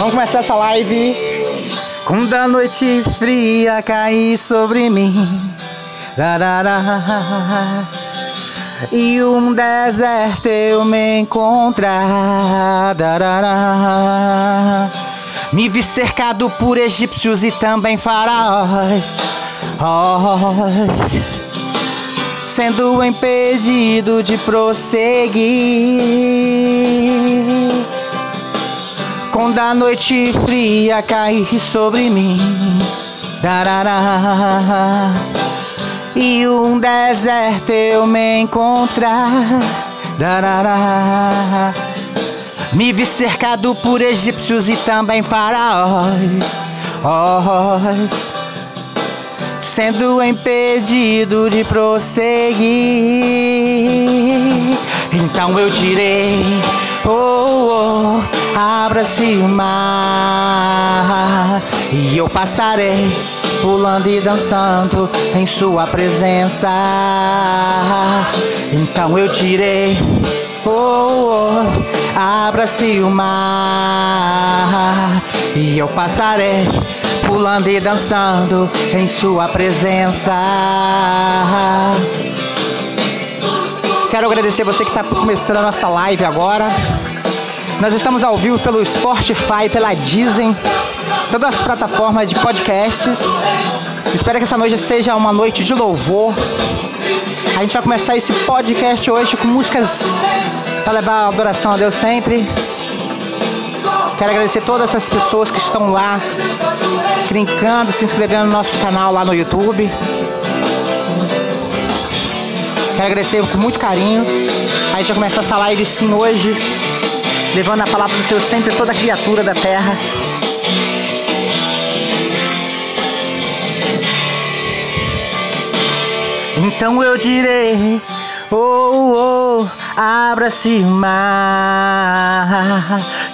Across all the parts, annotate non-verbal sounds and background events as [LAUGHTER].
Vamos começar essa live. Quando a noite fria cair sobre mim. Darará, e um deserto eu me encontrar. Me vi cercado por egípcios e também faraós. Sendo impedido de prosseguir. Quando a noite fria cair sobre mim, darará, e um deserto eu me encontrar, darará, me vi cercado por egípcios e também faraós, oh, sendo impedido de prosseguir. Então eu direi, oh, oh abra-se o mar e eu passarei pulando e dançando em sua presença. Então eu direi, oh, oh abra-se o mar e eu passarei pulando e dançando em sua presença. Quero agradecer você que está começando a nossa live agora. Nós estamos ao vivo pelo Spotify, pela Disney, todas as plataformas de podcasts. Espero que essa noite seja uma noite de louvor. A gente vai começar esse podcast hoje com músicas para levar a adoração a Deus sempre. Quero agradecer todas essas pessoas que estão lá brincando, se inscrevendo no nosso canal lá no YouTube. Quero agradecer com muito carinho. A gente vai começar essa live sim hoje, levando a palavra do Senhor sempre a toda criatura da terra. Então eu direi, oh, oh, abra-se mar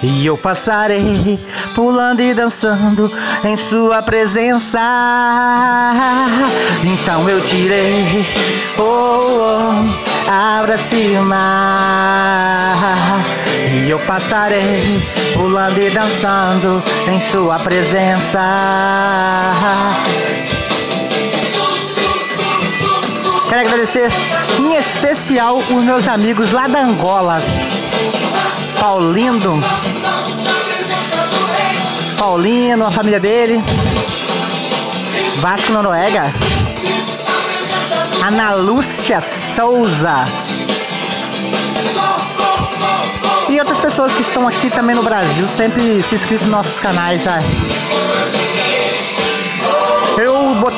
e eu passarei pulando e dançando em sua presença. Então eu direi, oh, oh abra-se mar e eu passarei pulando e dançando em sua presença. Quero agradecer em especial os meus amigos lá da Angola. Paulindo. Paulino, a família dele. Vasco Noruega. Ana Lúcia Souza. E outras pessoas que estão aqui também no Brasil, sempre se inscritos nos nossos canais. Já.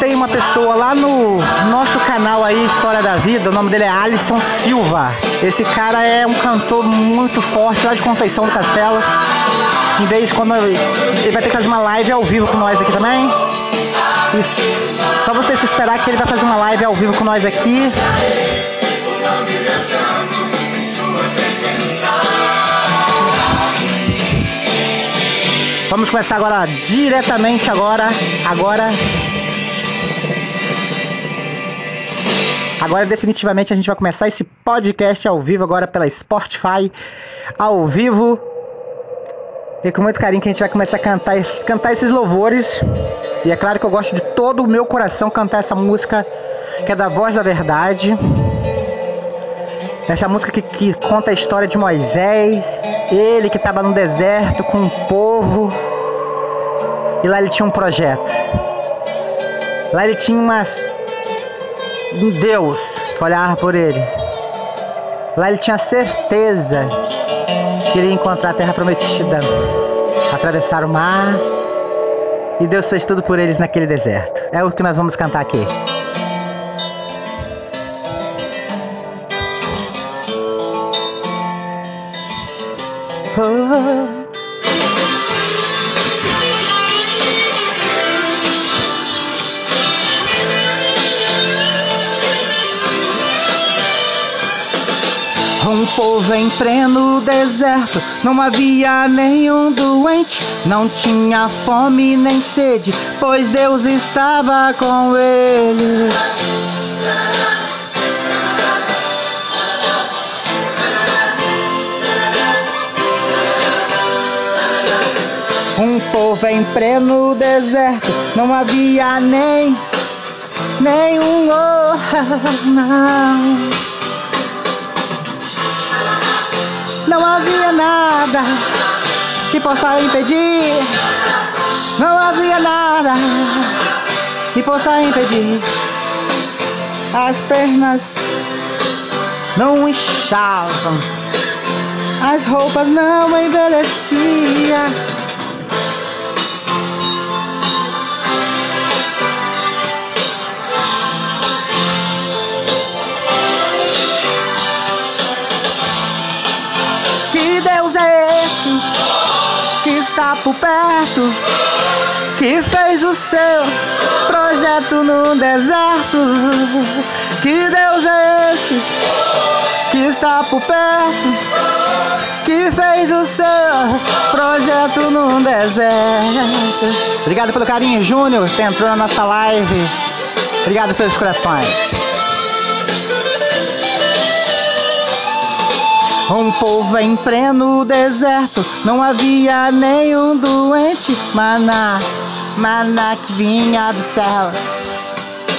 Botei uma pessoa lá no nosso canal aí, História da Vida, o nome dele é Alisson Silva. Esse cara é um cantor muito forte lá de Conceição do Castelo. Em vez quando ele vai ter que fazer uma live ao vivo com nós aqui também. Só você se esperar que ele vai fazer uma live ao vivo com nós aqui. Vamos começar agora diretamente agora, agora. Agora definitivamente a gente vai começar esse podcast ao vivo agora pela Spotify, ao vivo. E com muito carinho que a gente vai começar a cantar, cantar esses louvores. E é claro que eu gosto de todo o meu coração cantar essa música que é da voz da verdade. Essa música que, que conta a história de Moisés, ele que estava no deserto com o povo. E lá ele tinha um projeto. Lá ele tinha uma, um Deus que olhava por ele. Lá ele tinha certeza que iria encontrar a terra prometida, atravessar o mar. E Deus fez tudo por eles naquele deserto. É o que nós vamos cantar aqui. Pleno deserto, não havia nenhum doente, não tinha fome nem sede, pois Deus estava com eles. Um povo em pleno deserto, não havia nem nenhum [LAUGHS] não. Não havia nada que possa impedir. Não havia nada que possa impedir. As pernas não inchavam, as roupas não envelheciam. Está por perto, que fez o seu projeto no deserto. Que Deus é esse que está por perto, que fez o seu projeto no deserto. Obrigado pelo carinho, Júnior, que entrou na nossa live. Obrigado pelos corações. Um povo em pleno deserto, não havia nenhum doente. Maná, maná que vinha dos céus,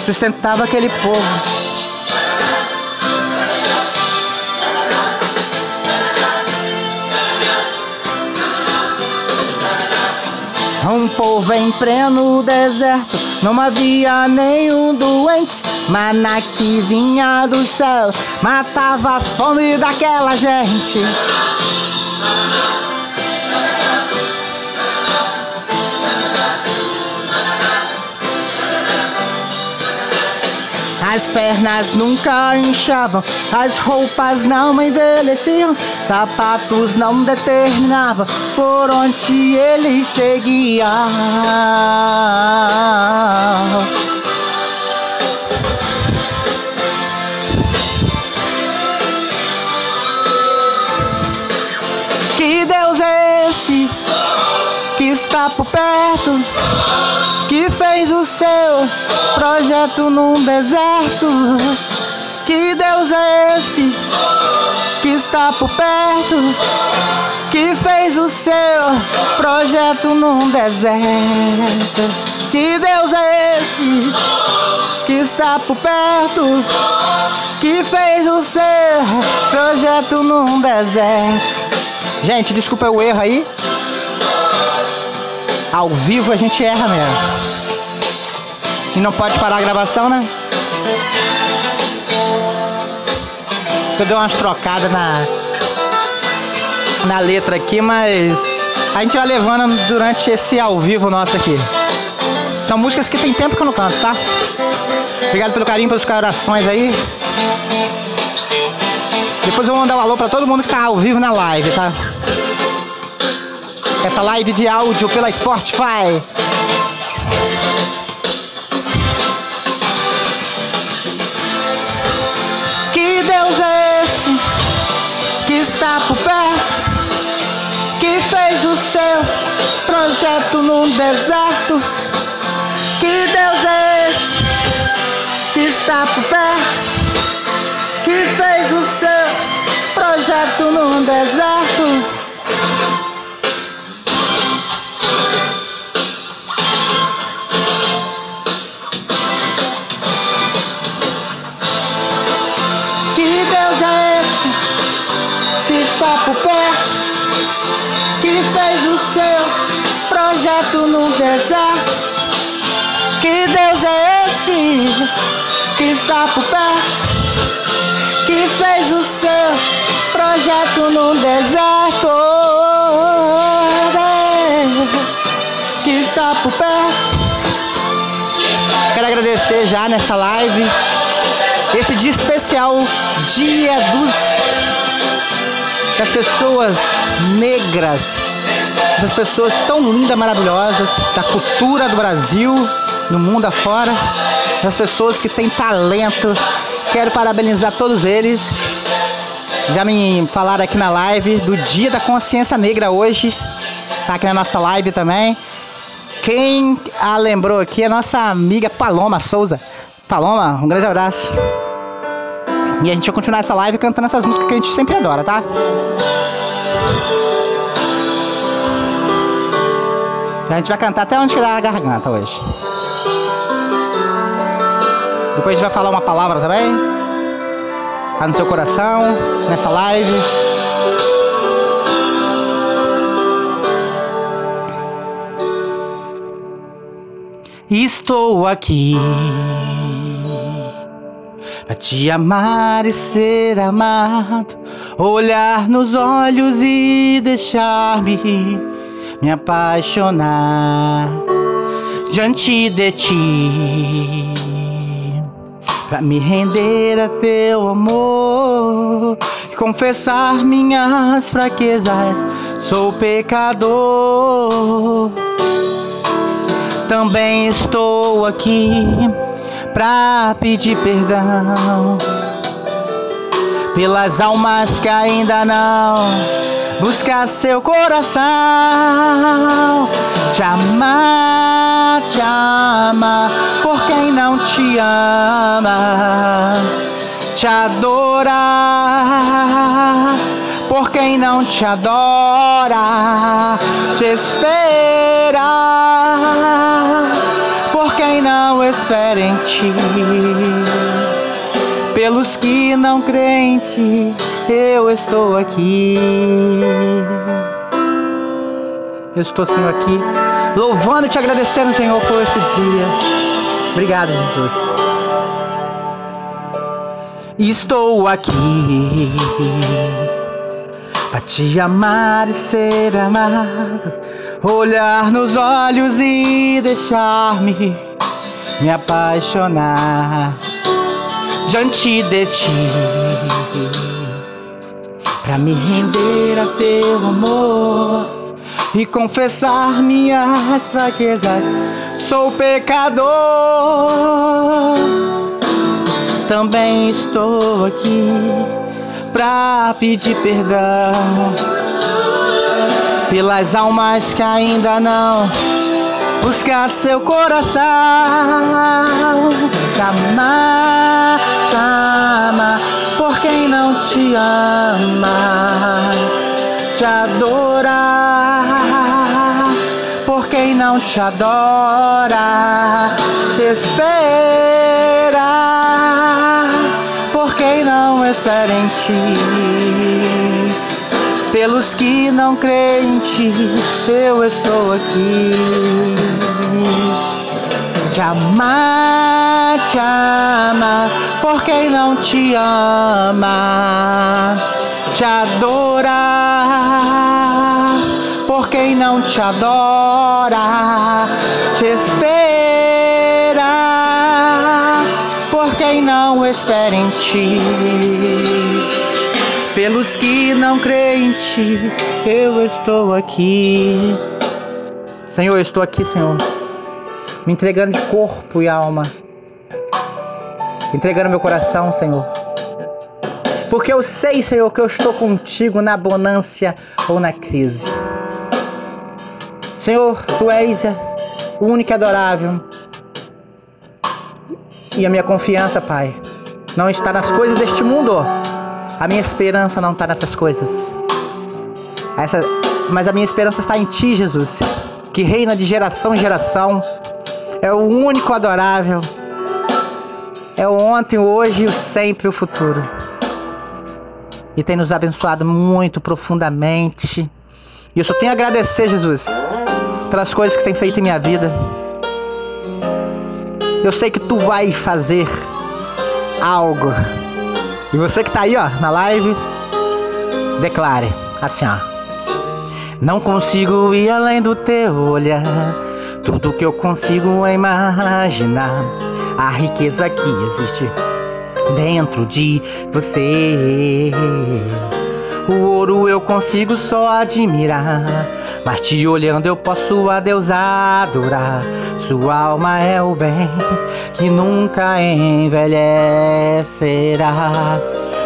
sustentava aquele povo. Um povo em pleno deserto, não havia nenhum doente. Maná que vinha do céu, matava a fome daquela gente. As pernas nunca inchavam, as roupas não envelheciam, sapatos não determinavam por onde ele seguia. Está por perto, que fez o seu projeto num deserto. Que Deus é esse que está por perto, que fez o seu projeto num deserto? Que Deus é esse que está por perto, que fez o seu projeto num deserto? Gente, desculpa o erro aí. Ao vivo a gente erra mesmo. E não pode parar a gravação, né? Eu dei umas trocadas na, na letra aqui, mas a gente vai levando durante esse ao vivo nosso aqui. São músicas que tem tempo que eu não canto, tá? Obrigado pelo carinho, pelos corações aí. Depois eu vou mandar um alô pra todo mundo que tá ao vivo na live, tá? Essa live de áudio pela Spotify. Que Deus é esse que está por perto, que fez o seu projeto num deserto? Que Deus é esse que está por perto, que fez o seu projeto num deserto? Está por perto, que fez o seu projeto no deserto. Que está por perto. Quero agradecer já nessa live esse dia especial, Dia dos das pessoas negras, das pessoas tão lindas, maravilhosas, da cultura do Brasil, no mundo afora, das pessoas que têm talento. Quero parabenizar todos eles. Já me falaram aqui na live do Dia da Consciência Negra hoje, tá aqui na nossa live também. Quem a lembrou aqui é a nossa amiga Paloma Souza. Paloma, um grande abraço. E a gente vai continuar essa live cantando essas músicas que a gente sempre adora, tá? A gente vai cantar até onde quer a garganta hoje. Depois a gente vai falar uma palavra também. Tá no seu coração, nessa live. Estou aqui para te amar e ser amado, olhar nos olhos e deixar-me me apaixonar diante de ti, para me render a teu amor e confessar minhas fraquezas. Sou pecador também estou aqui pra pedir perdão pelas almas que ainda não busca seu coração. Te amar, te amar por quem não te ama. Te adorar por quem não te adora. Te esperar por quem não espera em ti. Pelos que não ti, eu estou aqui. Eu estou, Senhor, aqui, louvando e te agradecendo, Senhor, por esse dia. Obrigado, Jesus. Estou aqui para te amar e ser amado, olhar nos olhos e deixar-me me apaixonar diante de ti, para me render a teu amor e confessar minhas fraquezas. Sou pecador, também estou aqui pra pedir perdão pelas almas que ainda não buscar seu coração, te amar, te amar por quem não te ama, te adorar por quem não te adora, te esperar por quem não espera em ti. Pelos que não creem em ti, eu estou aqui. Te amar, te amar, por quem não te ama. Te adorar, por quem não te adora. Te esperar, por quem não espera em ti pelos que não creem em ti, eu estou aqui. Senhor, eu estou aqui, Senhor, me entregando de corpo e alma, entregando meu coração, Senhor. Porque eu sei, Senhor, que eu estou contigo na bonância ou na crise. Senhor, tu és o único e adorável. E a minha confiança, Pai, não está nas coisas deste mundo a minha esperança não está nessas coisas. Essa, mas a minha esperança está em Ti, Jesus, que reina de geração em geração. É o único adorável. É o ontem, o hoje, o sempre, o futuro. E tem nos abençoado muito profundamente. E eu só tenho a agradecer, Jesus, pelas coisas que tem feito em minha vida. Eu sei que tu vai fazer algo e você que tá aí, ó, na live, declare assim, ó. Não consigo ir além do teu olhar. Tudo que eu consigo é imaginar a riqueza que existe dentro de você. O ouro eu consigo só admirar, mas te olhando eu posso a Deus adorar. Sua alma é o bem que nunca envelhecerá.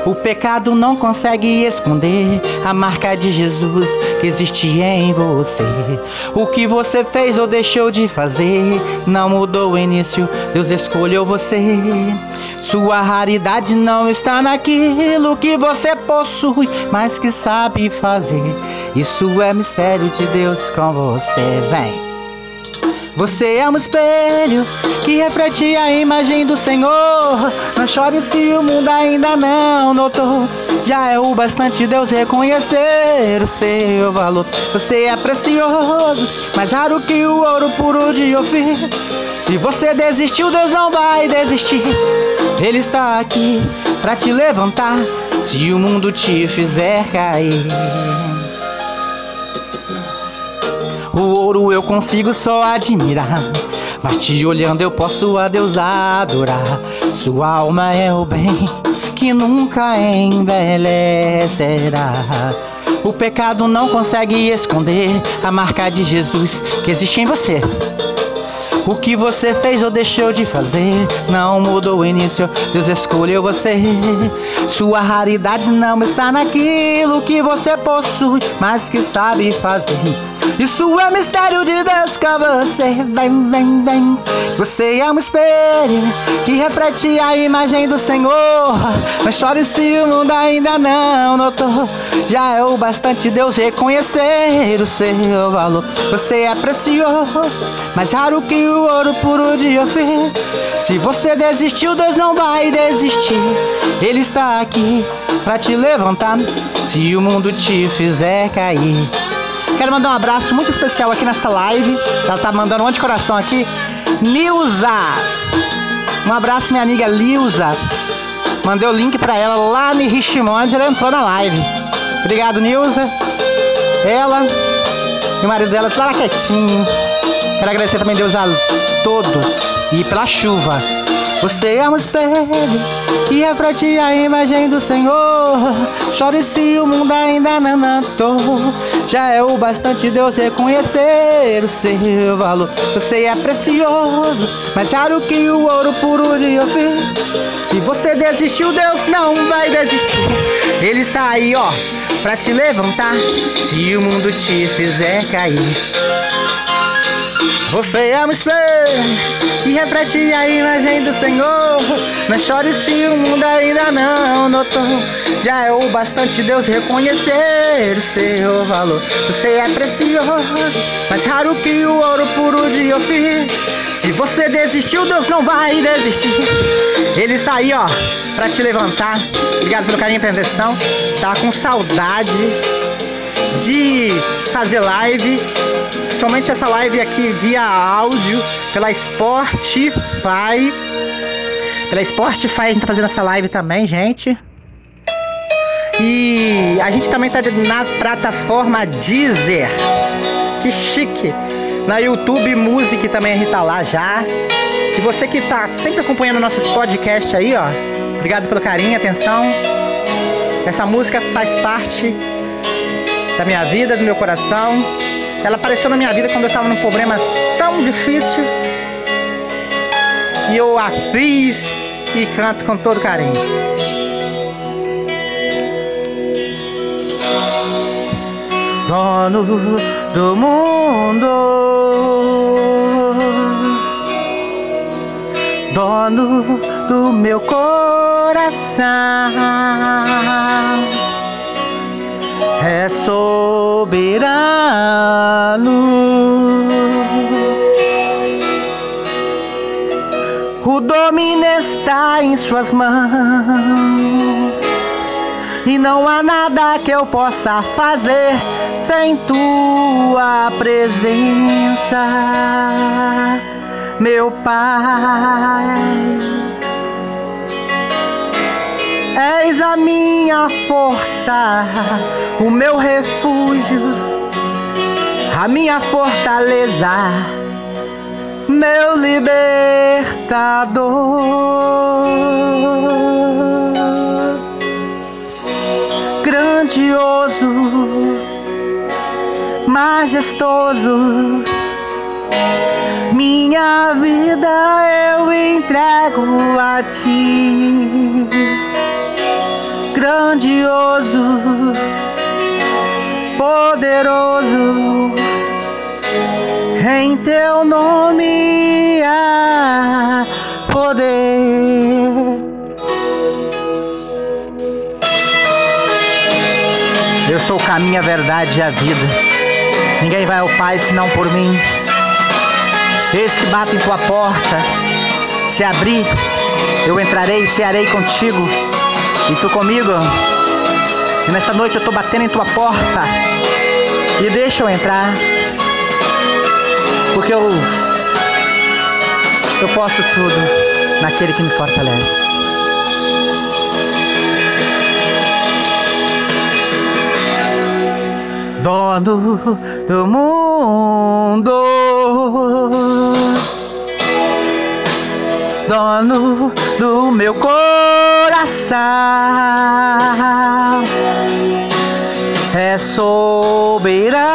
O pecado não consegue esconder a marca de Jesus que existe em você. O que você fez ou deixou de fazer não mudou o início, Deus escolheu você. Sua raridade não está naquilo que você possui, mas que sabe fazer. Isso é mistério de Deus com você. Vem. Você é um espelho que reflete a imagem do Senhor. Não chore se o mundo ainda não notou. Já é o bastante Deus reconhecer o seu valor. Você é precioso, mais raro que o ouro puro de Ofir. Se você desistiu, Deus não vai desistir. Ele está aqui para te levantar. Se o mundo te fizer cair. O ouro eu consigo só admirar. Mas te olhando eu posso a Deus adorar. Sua alma é o bem que nunca envelhecerá. O pecado não consegue esconder a marca de Jesus que existe em você. O que você fez ou deixou de fazer não mudou o início, Deus escolheu você. Sua raridade não está naquilo que você possui, mas que sabe fazer. Isso é mistério de Deus com você. Vem, vem, vem. Você é um espelho que reflete a imagem do Senhor. Mas chore se o mundo ainda não notou. Já é o bastante Deus reconhecer o seu valor. Você é precioso, mais raro que o ouro puro de Ofir. Se você desistiu, Deus não vai desistir. Ele está aqui para te levantar. Se o mundo te fizer cair. Quero mandar um abraço muito especial aqui nessa live. Ela tá mandando um monte de coração aqui. Nilza! Um abraço, minha amiga Lilza. Mandei o link pra ela lá no Richmond. Ela entrou na live. Obrigado, Nilza. Ela e o marido dela, tudo lá quietinho. Quero agradecer também Deus a todos e pela chuva. Você é um espelho que reflete a imagem do Senhor. Chore se o mundo ainda não notou. Já é o bastante Deus reconhecer o seu valor. Você é precioso, mais raro que o ouro puro de Ofir. Se você desistiu, Deus não vai desistir. Ele está aí, ó, pra te levantar. Se o mundo te fizer cair. Você é um espelho que reflete a imagem do Senhor. Não chore se o mundo ainda não notou. Já é o bastante Deus reconhecer o seu valor. Você é precioso, mais raro que o ouro puro de Ofir. Se você desistiu, Deus não vai desistir. Ele está aí, ó, pra te levantar. Obrigado pelo carinho e pela atenção. Tá com saudade de fazer live Principalmente essa live aqui via áudio pela Spotify. Pela Spotify a gente tá fazendo essa live também, gente. E a gente também tá na plataforma Deezer. Que chique. Na YouTube Music também a gente tá lá já. E você que tá sempre acompanhando nossos podcasts aí, ó. Obrigado pelo carinho atenção. Essa música faz parte da minha vida, do meu coração. Ela apareceu na minha vida quando eu estava num problema tão difícil. E eu a fiz e canto com todo carinho. Dono do mundo, dono do meu coração é soberano. O domínio está em suas mãos. E não há nada que eu possa fazer sem tua presença, meu Pai. És a minha força, o meu refúgio, a minha fortaleza, meu libertador. Grandioso, majestoso, minha vida eu entrego a ti grandioso, poderoso, em teu nome há poder. Eu sou o caminho, a verdade e a vida. Ninguém vai ao Pai senão por mim. Eis que bato em tua porta. Se abrir, eu entrarei e cearei contigo. E tu comigo. E nesta noite eu estou batendo em tua porta. E deixa eu entrar. Porque eu eu posso tudo naquele que me fortalece. Dono do mundo, dono do meu coração, é soberano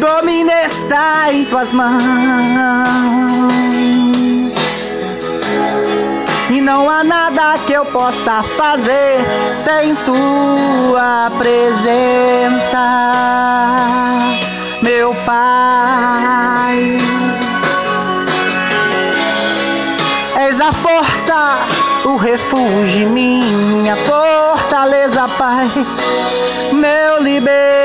domínio está em tuas mãos. E não há nada que eu possa fazer sem tua presença, meu Pai. Força, o refúgio, minha fortaleza, Pai, meu libertador.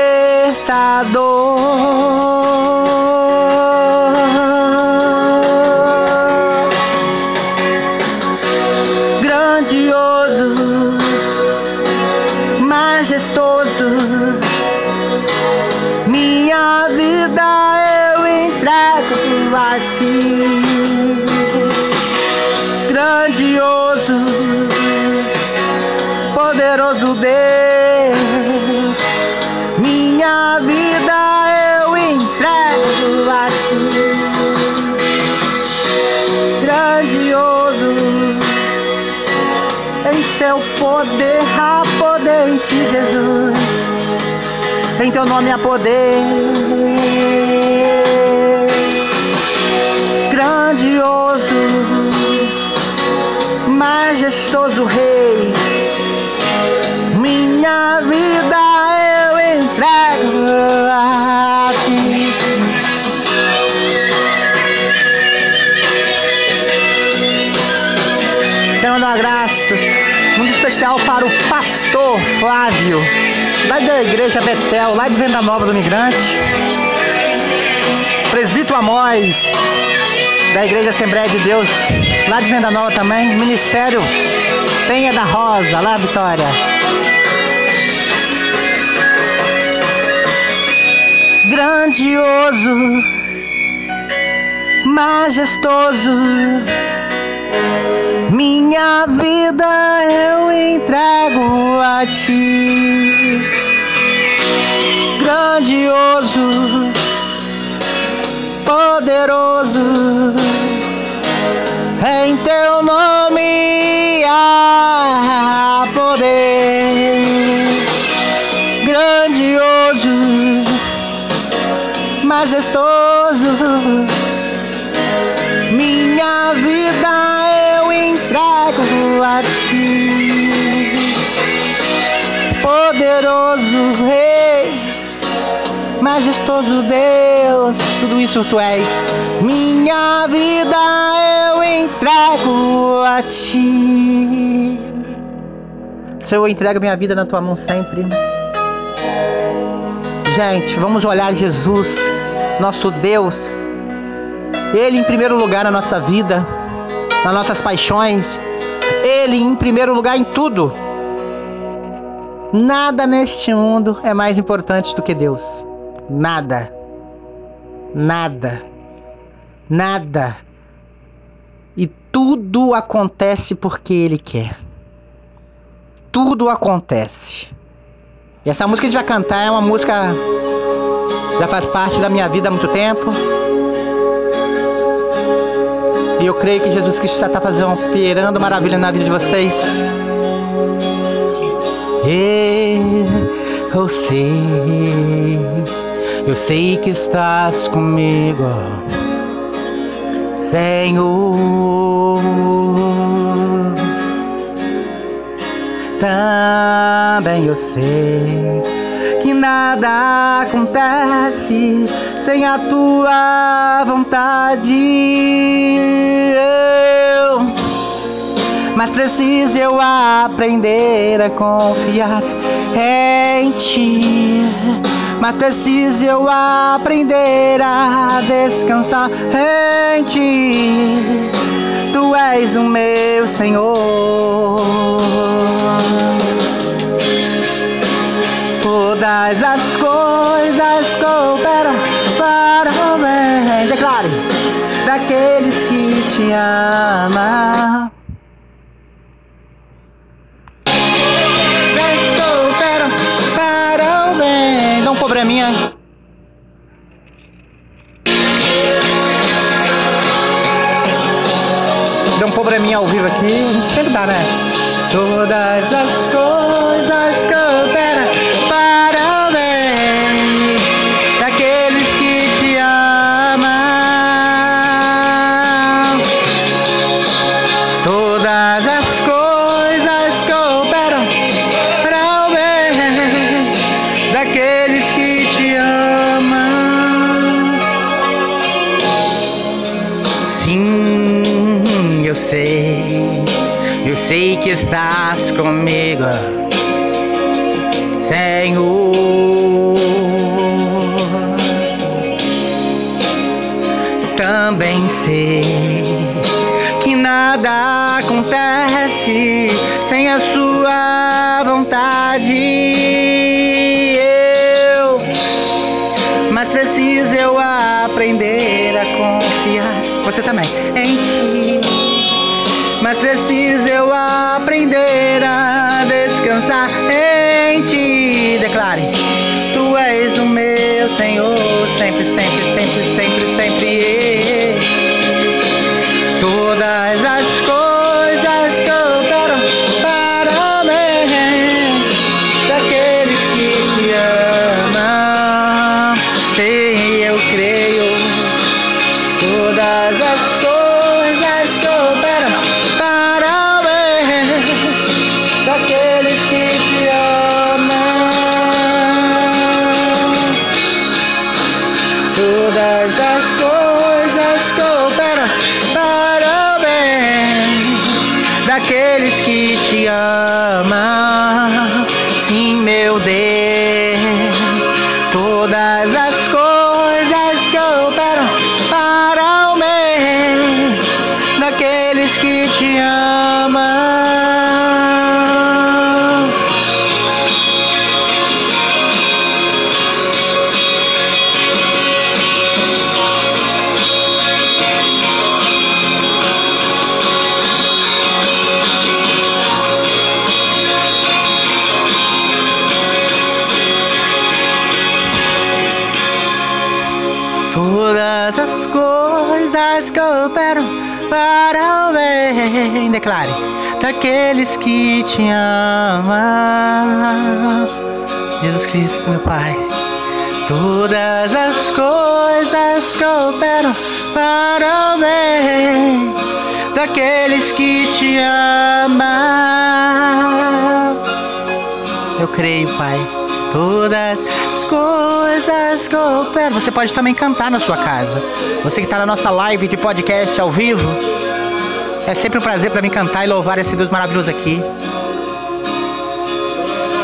Grandioso, majestoso, minha vida eu entrego a ti. Grandioso, poderoso Deus, minha vida eu entrego a ti. Grandioso, em teu poder há poder em ti, Jesus. Em teu nome há poder. Grandioso, majestoso Rei, minha vida eu entrego a ti. Quero um abraço muito especial para o pastor Flávio, lá da igreja Betel, lá de Venda Nova do Migrante. Presbítero Amós, da Igreja Assembleia de Deus, lá de Venda Nova também. Ministério Penha da Rosa, lá Vitória. Grandioso, majestoso, minha vida eu entrego a ti. Grandioso, poderoso, em teu nome há poder. Grandioso, majestoso, minha vida eu entrego a ti. Poderoso Rei majestoso Deus, tudo isso tu és. Minha vida eu entrego a ti. Senhor, eu entrego minha vida na tua mão sempre. Gente, vamos olhar Jesus, nosso Deus. Ele em primeiro lugar na nossa vida, nas nossas paixões. Ele em primeiro lugar em tudo. Nada neste mundo é mais importante do que Deus. Nada. Nada. Nada. Tudo acontece porque Ele quer. Tudo acontece. E essa música que a gente vai cantar é uma música já faz parte da minha vida há muito tempo. E eu creio que Jesus Cristo está fazendo, operando maravilha na vida de vocês. Eu sei, eu sei que estás comigo, Senhor. Também eu sei que nada acontece sem a tua vontade. Eu, mas preciso eu aprender a confiar em ti, mas preciso eu aprender a descansar em ti. Tu és o meu Senhor. Todas as coisas cooperam para o bem. Declare daqueles que te amam. Probleminha. Deu um probleminha ao vivo aqui, a gente sempre dá, né? Todas as coisas cooperam daqueles que te amam. Jesus Cristo, meu Pai. Todas as coisas cooperam para o bem daqueles que te amam. Eu creio, Pai. Todas as coisas cooperam. Você pode também cantar na sua casa. Você que está na nossa live de podcast ao vivo. É sempre um prazer para mim cantar e louvar esse Deus maravilhoso aqui.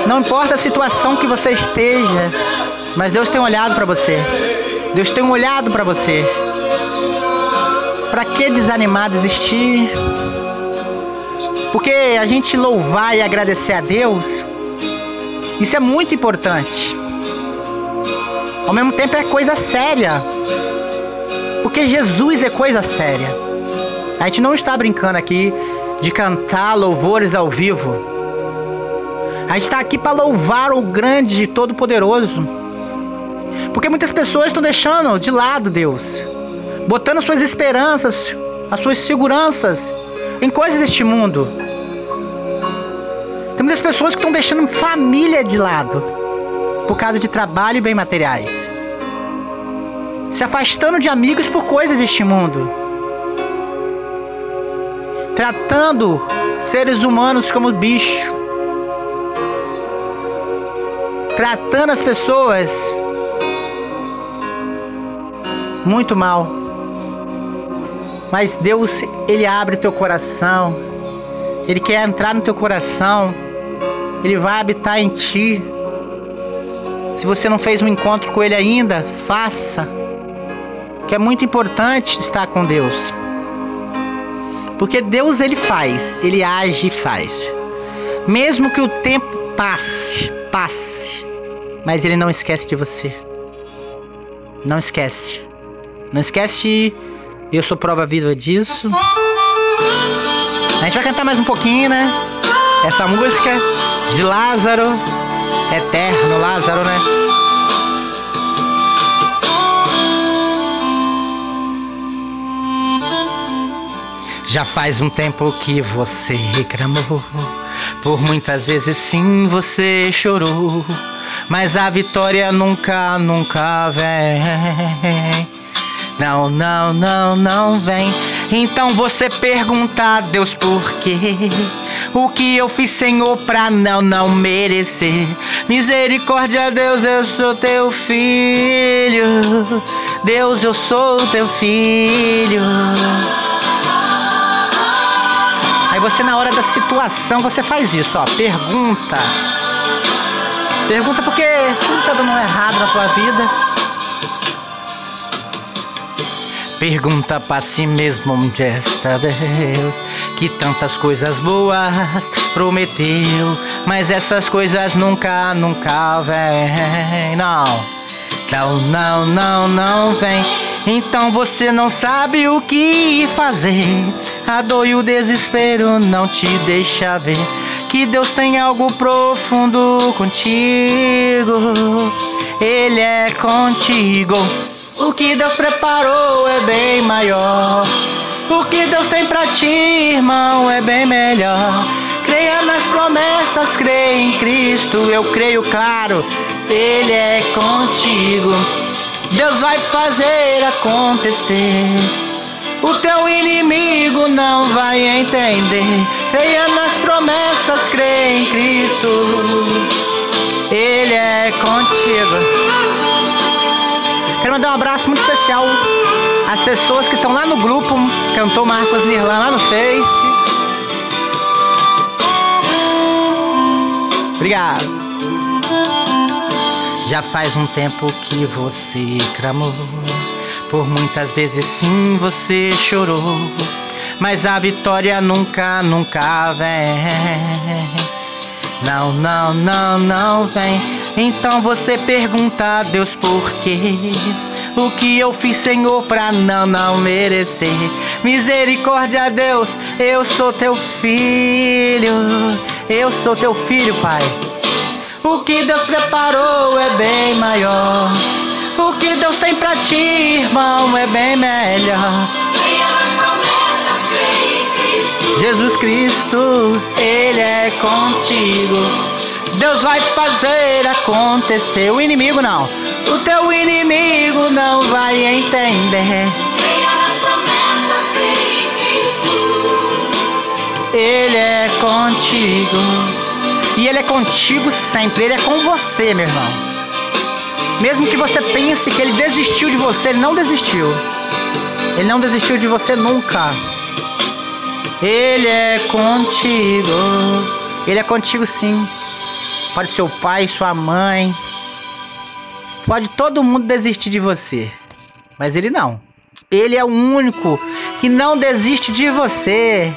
Não importa a situação que você esteja, mas Deus tem olhado para você. Deus tem olhado para você. Para que desanimar, desistir? Porque a gente louvar e agradecer a Deus, isso é muito importante. Ao mesmo tempo é coisa séria. Porque Jesus é coisa séria. A gente não está brincando aqui de cantar louvores ao vivo. A gente está aqui para louvar o grande e todo-poderoso. Porque muitas pessoas estão deixando de lado Deus, botando suas esperanças, as suas seguranças em coisas deste mundo. Tem muitas pessoas que estão deixando família de lado por causa de trabalho e bem materiais, se afastando de amigos por coisas deste mundo, tratando seres humanos como bicho, tratando as pessoas muito mal. Mas Deus, ele abre teu coração. Ele quer entrar no teu coração. Ele vai habitar em ti. Se você não fez um encontro com Ele ainda, faça. Que é muito importante estar com Deus. Porque Deus ele faz, ele age e faz. Mesmo que o tempo passe, passe, mas ele não esquece de você. Não esquece. Não esquece, eu sou prova viva disso. A gente vai cantar mais um pouquinho, né? Essa música de Lázaro, eterno Lázaro, né? Já faz um tempo que você reclamou, por muitas vezes sim você chorou, mas a vitória nunca, nunca vem. Não, não, não, não vem. Então você pergunta a Deus por quê? O que eu fiz, Senhor, pra não, não merecer? Misericórdia, Deus, eu sou teu filho. Deus, eu sou teu filho. Você na hora da situação você faz isso, ó, pergunta. Pergunta porque tudo tá dando errado na tua vida. Pergunta para si mesmo onde está Deus, que tantas coisas boas prometeu, mas essas coisas nunca, nunca vêm. Não, não, não, não, não vem. Então você não sabe o que fazer. A dor e o desespero não te deixa ver que Deus tem algo profundo contigo. Ele é contigo. O que Deus preparou é bem maior. O que Deus tem pra ti, irmão, é bem melhor. Creia nas promessas, creia em Cristo. Eu creio, claro, Ele é contigo. Deus vai fazer acontecer. O teu inimigo não vai entender. Creia nas promessas, creia em Cristo. Ele é contigo. Quero mandar um abraço muito especial às pessoas que estão lá no grupo Cantor Marcos Nirlan lá no Face. Obrigado. Já faz um tempo que você clamou, por muitas vezes sim você chorou, mas a vitória nunca, nunca vem. Não, não, não, não vem. Então você pergunta a Deus por quê? O que eu fiz, Senhor, pra não, não merecer? Misericórdia, Deus, eu sou teu filho. Eu sou teu filho, Pai. O que Deus preparou é bem maior. O que Deus tem pra ti, irmão, é bem melhor. Jesus Cristo, Ele é contigo. Deus vai fazer acontecer. O inimigo não. O teu inimigo não vai entender. Ele é contigo. E Ele é contigo sempre, Ele é com você, meu irmão. Mesmo que você pense que Ele desistiu de você, Ele não desistiu. Ele não desistiu de você nunca. Ele é contigo. Ele é contigo sim. Pode seu pai, sua mãe. Pode todo mundo desistir de você. Mas ele não. Ele é o único que não desiste de você.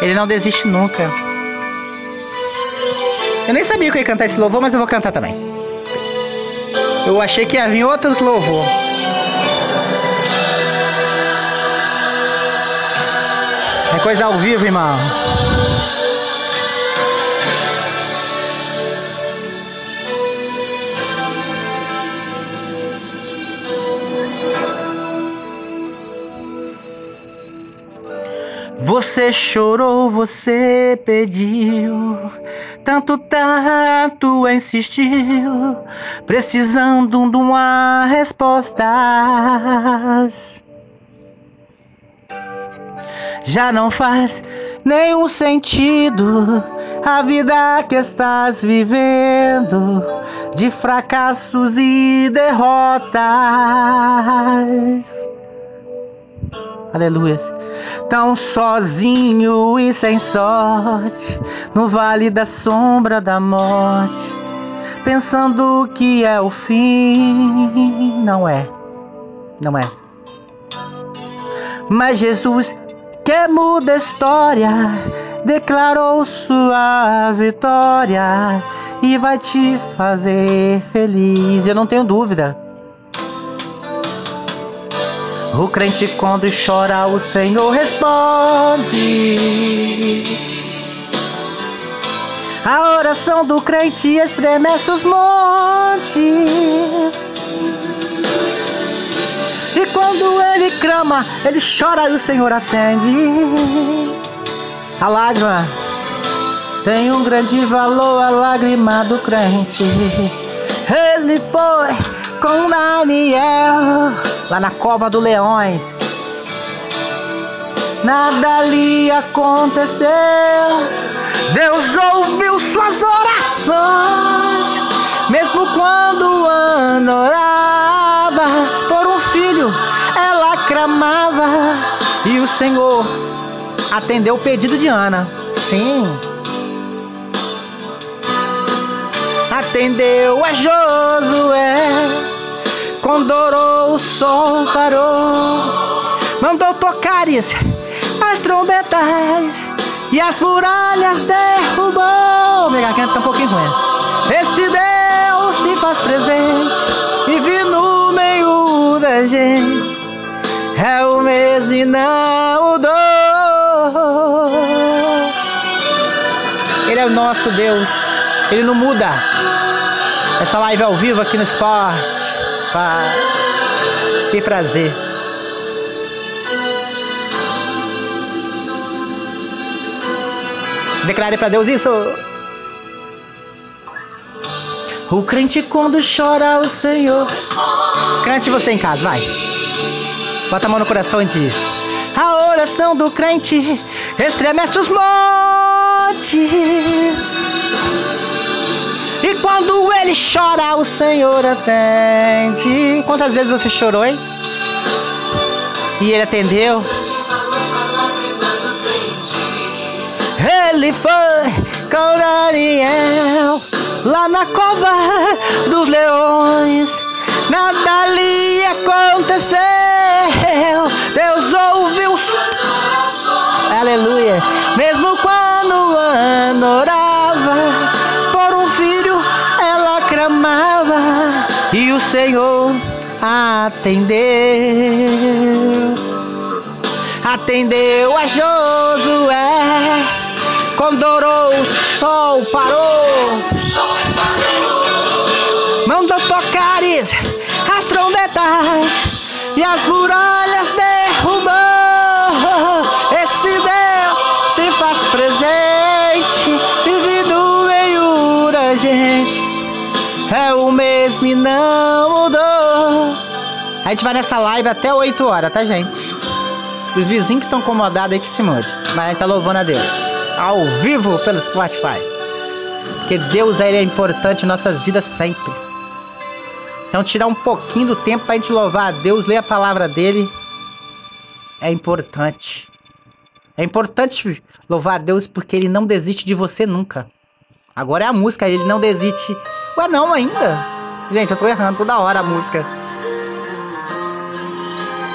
Ele não desiste nunca. Eu nem sabia que eu ia cantar esse louvor, mas eu vou cantar também. Eu achei que ia vir outro louvor. É coisa ao vivo, irmão. Você chorou, você pediu, tanto, tanto insistiu, precisando de uma resposta. Já não faz nenhum sentido a vida que estás vivendo de fracassos e derrotas. Aleluia. Tão sozinho e sem sorte, no vale da sombra da morte, pensando que é o fim. Não é. Não é. Mas Jesus, que muda a história, declarou sua vitória e vai te fazer feliz. Eu não tenho dúvida. O crente quando chora, o Senhor responde. A oração do crente estremece os montes. E quando ele clama, ele chora e o Senhor atende. A lágrima tem um grande valor, a lágrima do crente. Ele foi com Daniel lá na cova do leões. Nada lhe aconteceu. Deus ouviu suas orações, mesmo quando Ana orava por um filho, ela clamava e o Senhor atendeu o pedido de Ana. Sim. Atendeu a Josué quando o sol parou. Mandou tocares as trombetas e as muralhas derrubou. Minha garganta tá um pouquinho ruim. Esse Deus se faz presente e vi no meio da gente. É o mesmo e não mudou. Ele é o nosso Deus. Ele não muda. Essa live é ao vivo aqui no esporte. Paz. Que prazer. Declare para Deus isso. O crente quando chora o Senhor. Cante você em casa, vai. Bota a mão no coração e diz: A oração do crente estremece os montes. Quando ele chora, o Senhor atende. Quantas vezes você chorou, hein? E ele atendeu. Ele foi com Daniel lá na cova dos leões. Nada lhe aconteceu. Deus ouviu. Aleluia. Mesmo quando orava Senhor atendeu. Atendeu a Josué, quando orou o sol parou. Mandou tocares as trombetas e as muralhas gente vai nessa live até 8 horas, tá, gente? Os vizinhos que estão incomodados aí que se mude. Mas a gente tá louvando a Deus. Ao vivo pelo Spotify. Porque Deus ele é importante em nossas vidas sempre. Então tirar um pouquinho do tempo pra gente louvar a Deus, ler a palavra dele. É importante. É importante louvar a Deus porque ele não desiste de você nunca. Agora é a música, ele não desiste Ué, não ainda? Gente, eu tô errando toda hora a música.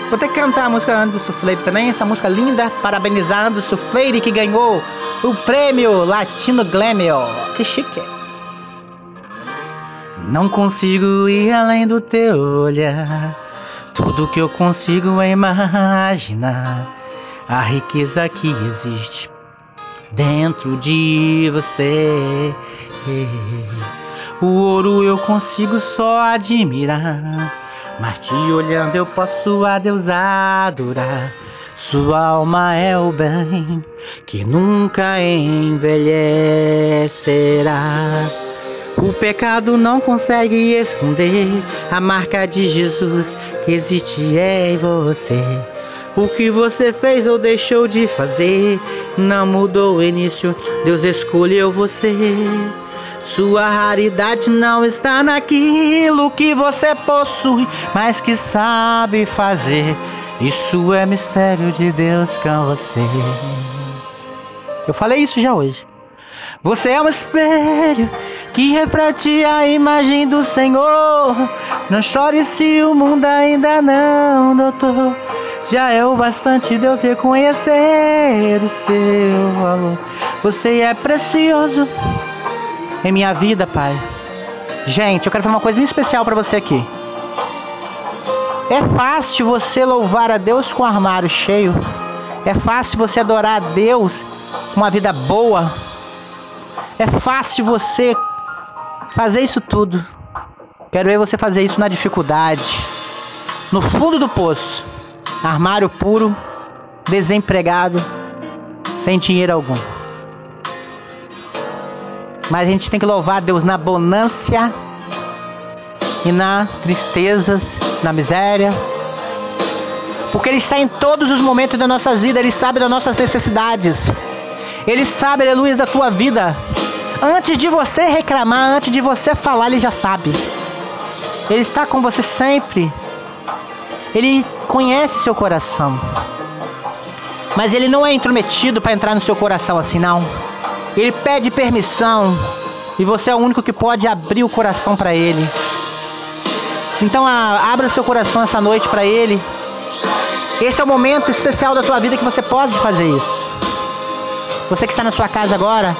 Vou ter que cantar a música do Sufleire também, essa música linda, parabenizando o Sufleire que ganhou o prêmio Latino Glamio. Que chique. Não consigo ir além do teu olhar. Tudo que eu consigo é imaginar a riqueza que existe dentro de você. O ouro eu consigo só admirar, mas te olhando eu posso a Deus adorar. Sua alma é o bem que nunca envelhecerá. O pecado não consegue esconder a marca de Jesus que existe em você. O que você fez ou deixou de fazer não mudou o início, Deus escolheu você. Sua raridade não está naquilo que você possui, mas que sabe fazer. Isso é mistério de Deus com você. Eu falei isso já hoje. Você é um espelho que reflete a imagem do Senhor. Não chore se o mundo ainda não notou. Já é o bastante Deus reconhecer o seu valor. Você é precioso em minha vida, Pai. Gente, eu quero falar uma coisa muito especial para você aqui. É fácil você louvar a Deus com o armário cheio. É fácil você adorar a Deus com uma vida boa. É fácil você fazer isso tudo. Quero ver você fazer isso na dificuldade, no fundo do poço, armário puro, desempregado, sem dinheiro algum. Mas a gente tem que louvar Deus na bonância e na tristezas, na miséria. Porque Ele está em todos os momentos das nossas vidas, Ele sabe das nossas necessidades. Ele sabe, aleluia, da tua vida. Antes de você reclamar, antes de você falar, Ele já sabe. Ele está com você sempre. Ele conhece seu coração. Mas Ele não é intrometido para entrar no seu coração assim, não. Ele pede permissão e você é o único que pode abrir o coração para Ele. Então a, abra seu coração essa noite para Ele. Esse é o momento especial da tua vida que você pode fazer isso. Você que está na sua casa agora,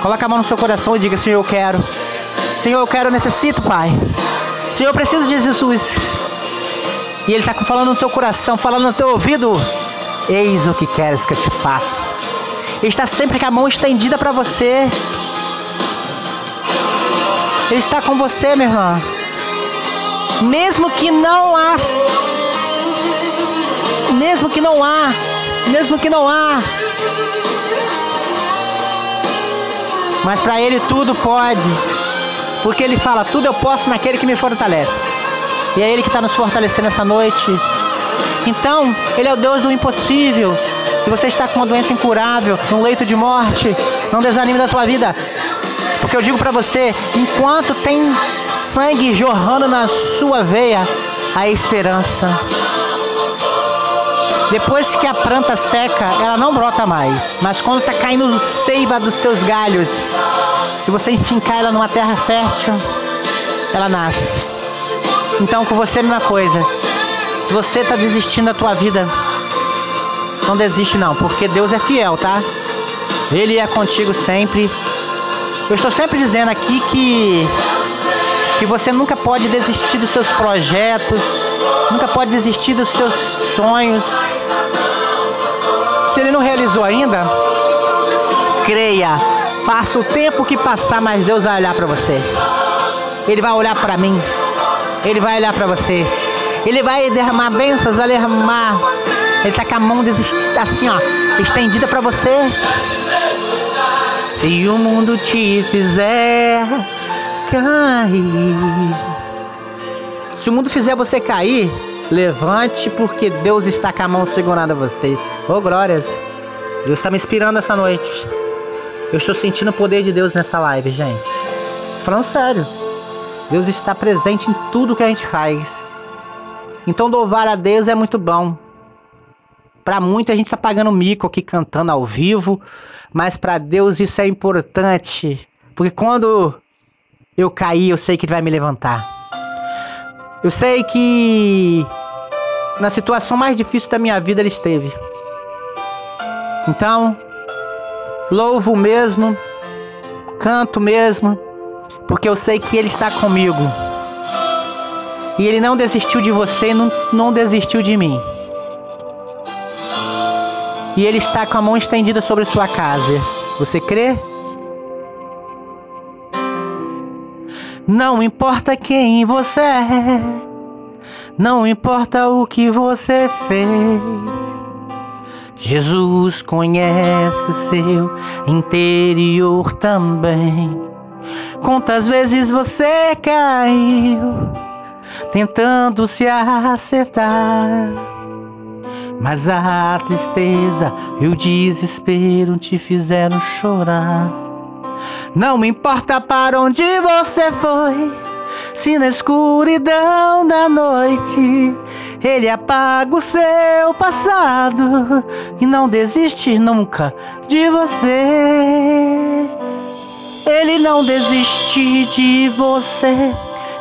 coloque a mão no seu coração e diga: Senhor, eu quero. Senhor, eu quero, eu necessito, Pai. Senhor, eu preciso de Jesus. E Ele está falando no teu coração, falando no teu ouvido: Eis o que queres que eu te faça. Ele está sempre com a mão estendida para você. Ele está com você, meu irmão. Mesmo que não há. Mesmo que não há. Mesmo que não há. Mas para ele tudo pode. Porque ele fala: tudo eu posso naquele que me fortalece. E é ele que está nos fortalecendo essa noite. Então, ele é o Deus do impossível. Se você está com uma doença incurável, num leito de morte, não desanime da tua vida. Porque eu digo para você, enquanto tem sangue jorrando na sua veia, há esperança. Depois que a planta seca, ela não brota mais. Mas quando está caindo seiva dos seus galhos, se você enfincar ela numa terra fértil, ela nasce. Então com você é a mesma coisa. Se você está desistindo da tua vida, não desiste não, porque Deus é fiel, tá? Ele é contigo sempre. Eu estou sempre dizendo aqui que que você nunca pode desistir dos seus projetos, nunca pode desistir dos seus sonhos. Se ele não realizou ainda, creia. Passa o tempo que passar, mas Deus vai olhar para você. Ele vai olhar para mim. Ele vai olhar para você. Ele vai derramar bênçãos, vai derramar ele tá com a mão assim, ó, estendida para você. Se o mundo te fizer cair. Se o mundo fizer você cair, levante porque Deus está com a mão segurando você. Oh glórias. Deus está me inspirando essa noite. Eu estou sentindo o poder de Deus nessa live, gente. Falando sério. Deus está presente em tudo que a gente faz. Então louvar a Deus é muito bom. Para muita gente tá pagando mico aqui cantando ao vivo, mas para Deus isso é importante, porque quando eu cair, eu sei que ele vai me levantar. Eu sei que na situação mais difícil da minha vida ele esteve. Então, louvo mesmo, canto mesmo, porque eu sei que ele está comigo. E ele não desistiu de você, não, não desistiu de mim e Ele está com a mão estendida sobre sua casa. Você crê? Não importa quem você é, não importa o que você fez. Jesus conhece o seu interior também. Quantas vezes você caiu tentando se acertar? Mas a tristeza e o desespero te fizeram chorar. Não me importa para onde você foi, se na escuridão da noite Ele apaga o seu passado e não desiste nunca de você. Ele não desiste de você.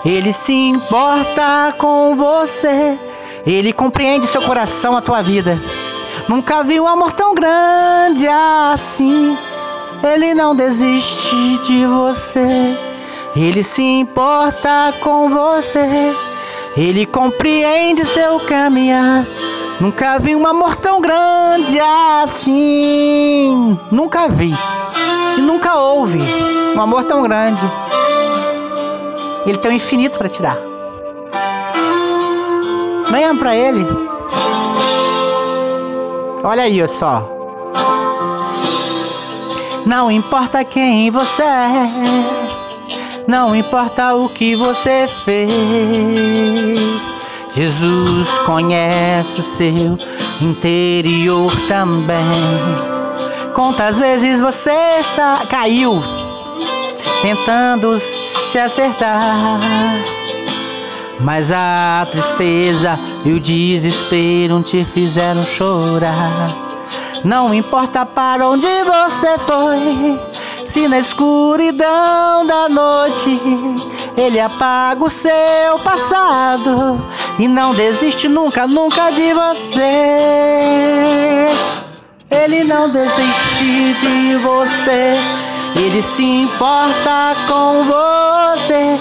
Ele se importa com você. Ele compreende seu coração, a tua vida. Nunca vi um amor tão grande assim. Ele não desiste de você. Ele se importa com você. Ele compreende seu caminhar. Nunca vi um amor tão grande assim. Nunca vi. E nunca houve um amor tão grande. Ele tem o infinito para te dar. Venha para Ele. Olha aí só. Não importa quem você é. Não importa o que você fez, Jesus conhece o seu interior também. Quantas vezes você caiu tentando se acertar, mas a tristeza e o desespero te fizeram chorar. Não importa para onde você foi se na escuridão da noite ele apaga o seu passado e não desiste nunca, nunca de você. Ele não desiste de você, ele se importa com você.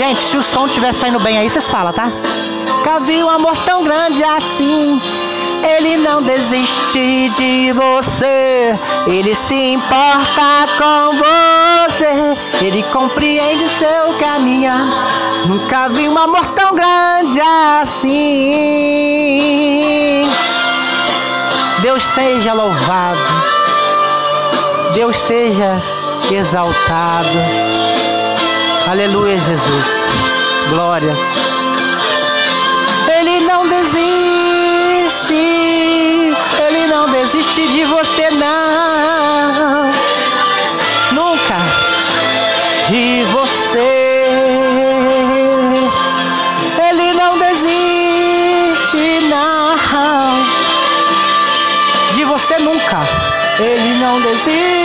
Gente, se o som estiver saindo bem aí, vocês falam, tá? Nunca vi um amor tão grande assim. Ele não desiste de você, ele se importa com você, ele compreende seu caminhar. Nunca vi um amor tão grande assim. Deus seja louvado, Deus seja exaltado. Aleluia, Jesus. Glórias. Ele não desiste, ele não desiste de você, não. Nunca de você. Ele não desiste, não. De você nunca. Ele não desiste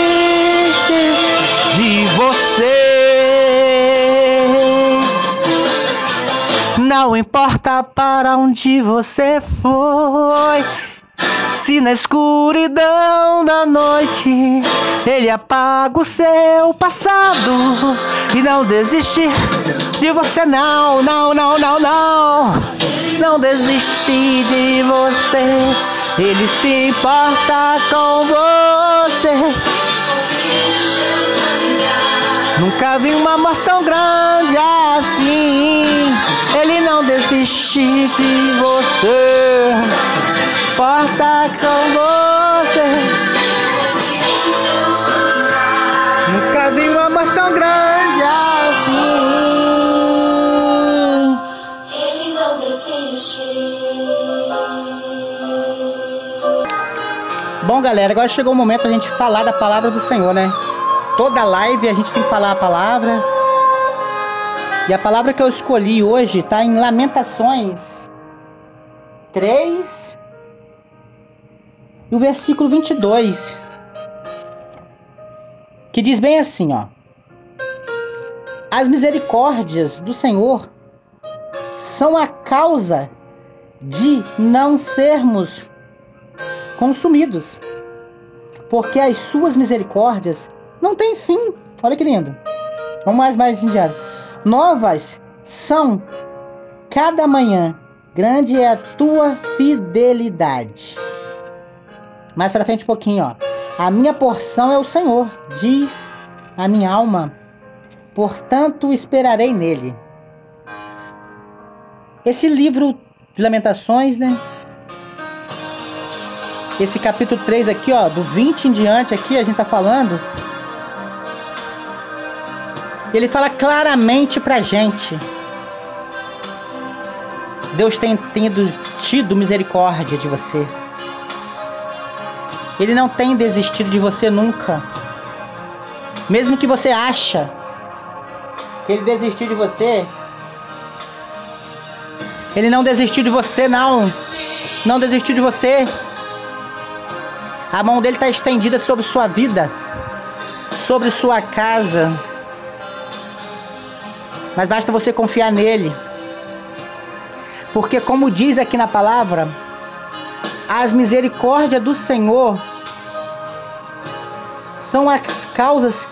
Não importa para onde você foi. Se na escuridão da noite ele apaga o seu passado e não desiste de você, não, não, não, não, não. Não desiste de você. Ele se importa com você. Nunca vi um amor tão grande assim. Ele não desiste de você. Porta com você. Nunca vi um amor tão grande assim. Ele não desiste. Bom, galera, agora chegou o momento da gente falar da palavra do Senhor, né? Toda live a gente tem que falar a palavra. E a palavra que eu escolhi hoje está em Lamentações 3, e o versículo 22, que diz bem assim, ó: As misericórdias do Senhor são a causa de não sermos consumidos, porque as suas misericórdias não têm fim. Olha que lindo. Vamos mais mais em diário. Novas são cada manhã. Grande é a tua fidelidade. Mais pra frente um pouquinho, ó. A minha porção é o Senhor, diz a minha alma. Portanto, esperarei nele. Esse livro de Lamentações, né? Esse capítulo 3 aqui, ó, do 20 em diante aqui, a gente tá falando. Ele fala claramente pra gente. Deus tem tendo tido misericórdia de você. Ele não tem desistido de você nunca. Mesmo que você acha que ele desistiu de você, Ele não desistiu de você, não. Não desistiu de você. A mão dele está estendida sobre sua vida, sobre sua casa. Mas basta você confiar nele. Porque, como diz aqui na palavra, as misericórdias do Senhor são as causas.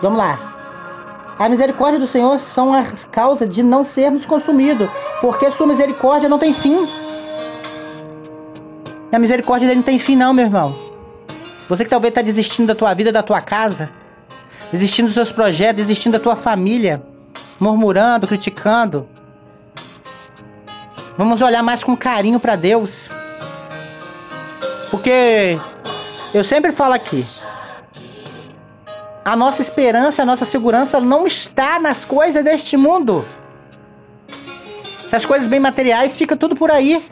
Vamos lá. A misericórdia do Senhor são as causas de não sermos consumidos, porque sua misericórdia não tem fim. A misericórdia dele não tem fim, não, meu irmão. Você que talvez está desistindo da tua vida, da tua casa, desistindo dos seus projetos, desistindo da tua família, murmurando, criticando. Vamos olhar mais com carinho para Deus. Porque eu sempre falo aqui, a nossa esperança, a nossa segurança não está nas coisas deste mundo. Essas coisas bem materiais fica tudo por aí.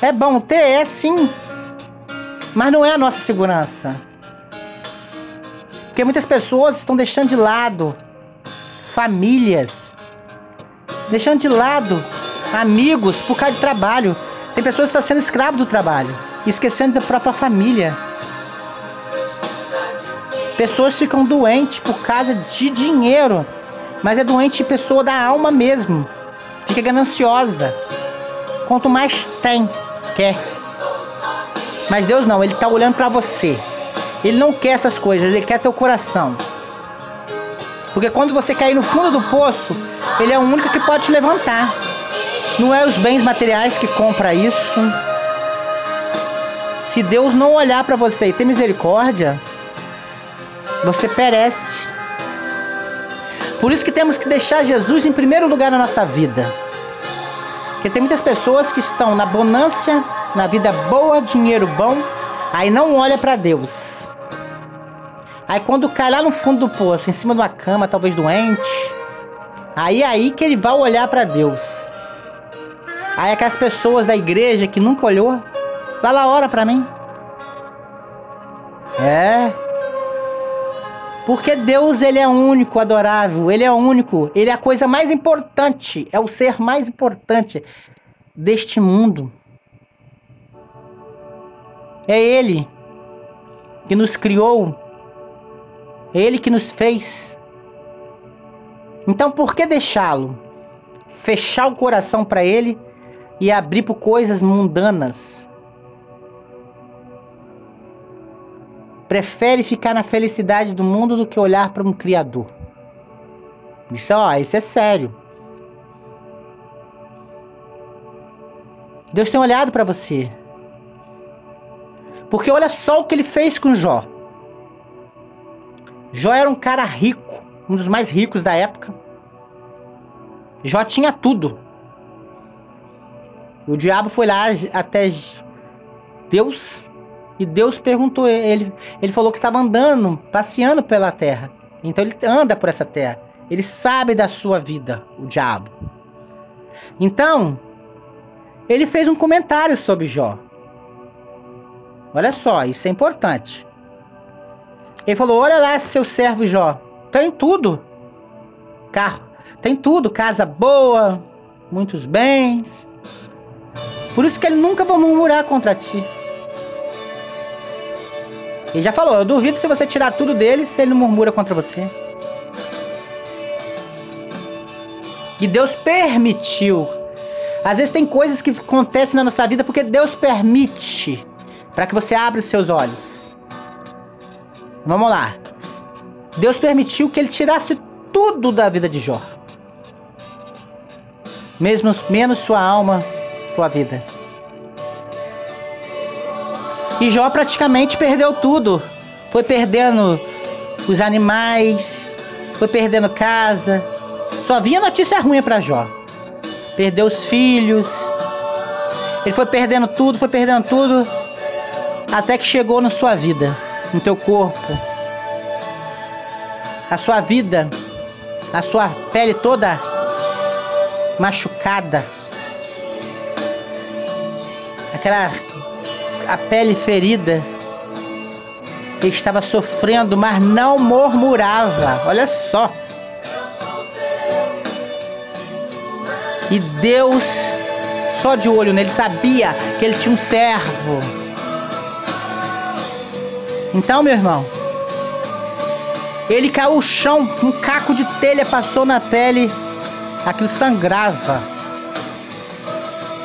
É bom ter, é sim. Mas não é a nossa segurança. Porque muitas pessoas estão deixando de lado famílias, deixando de lado amigos por causa de trabalho. Tem pessoas que estão sendo escravos do trabalho, esquecendo da própria família. Pessoas ficam doentes por causa de dinheiro, mas é doente pessoa da alma mesmo. Fica gananciosa. Quanto mais tem, quer. Mas Deus não, Ele está olhando para você. Ele não quer essas coisas, Ele quer teu coração. Porque quando você cair no fundo do poço, Ele é o único que pode te levantar. Não é os bens materiais que compra isso. Se Deus não olhar para você e ter misericórdia, você perece. Por isso que temos que deixar Jesus em primeiro lugar na nossa vida. Porque tem muitas pessoas que estão na bonância, na vida boa, dinheiro bom, aí não olha para Deus. Aí quando cai lá no fundo do poço, em cima de uma cama, talvez doente, aí é aí que ele vai olhar para Deus. Aí aquelas pessoas da igreja que nunca olhou, vai lá ora para mim. É, porque Deus ele é único, adorável, ele é único, ele é a coisa mais importante, é o ser mais importante deste mundo. É ele que nos criou, ele que nos fez. Então por que deixá-lo? Fechar o coração para ele e abrir por coisas mundanas. prefere ficar na felicidade do mundo do que olhar para um criador. Isso, ó, isso é sério. Deus tem olhado para você. Porque olha só o que ele fez com Jó. Jó era um cara rico, um dos mais ricos da época. Jó tinha tudo. O diabo foi lá até Deus e Deus perguntou ele, ele falou que estava andando, passeando pela terra. Então ele anda por essa terra. Ele sabe da sua vida, o diabo. Então, ele fez um comentário sobre Jó. Olha só, isso é importante. Ele falou: Olha lá, seu servo Jó, tem tudo. Carro, tem tudo, casa boa, muitos bens. Por isso que ele nunca vai murmurar contra ti. Ele já falou, eu duvido se você tirar tudo dele se ele não murmura contra você. E Deus permitiu. Às vezes tem coisas que acontecem na nossa vida porque Deus permite para que você abra os seus olhos. Vamos lá. Deus permitiu que ele tirasse tudo da vida de Jó. Mesmo menos sua alma, sua vida. E Jó praticamente perdeu tudo. Foi perdendo os animais, foi perdendo casa. Só vinha notícia ruim para Jó. Perdeu os filhos. Ele foi perdendo tudo, foi perdendo tudo. Até que chegou na sua vida, no teu corpo. A sua vida, a sua pele toda machucada. Aquela a pele ferida. Ele estava sofrendo, mas não murmurava. Olha só. E Deus, só de olho nele, sabia que ele tinha um servo. Então, meu irmão, ele caiu no chão, um caco de telha passou na pele, aquilo sangrava.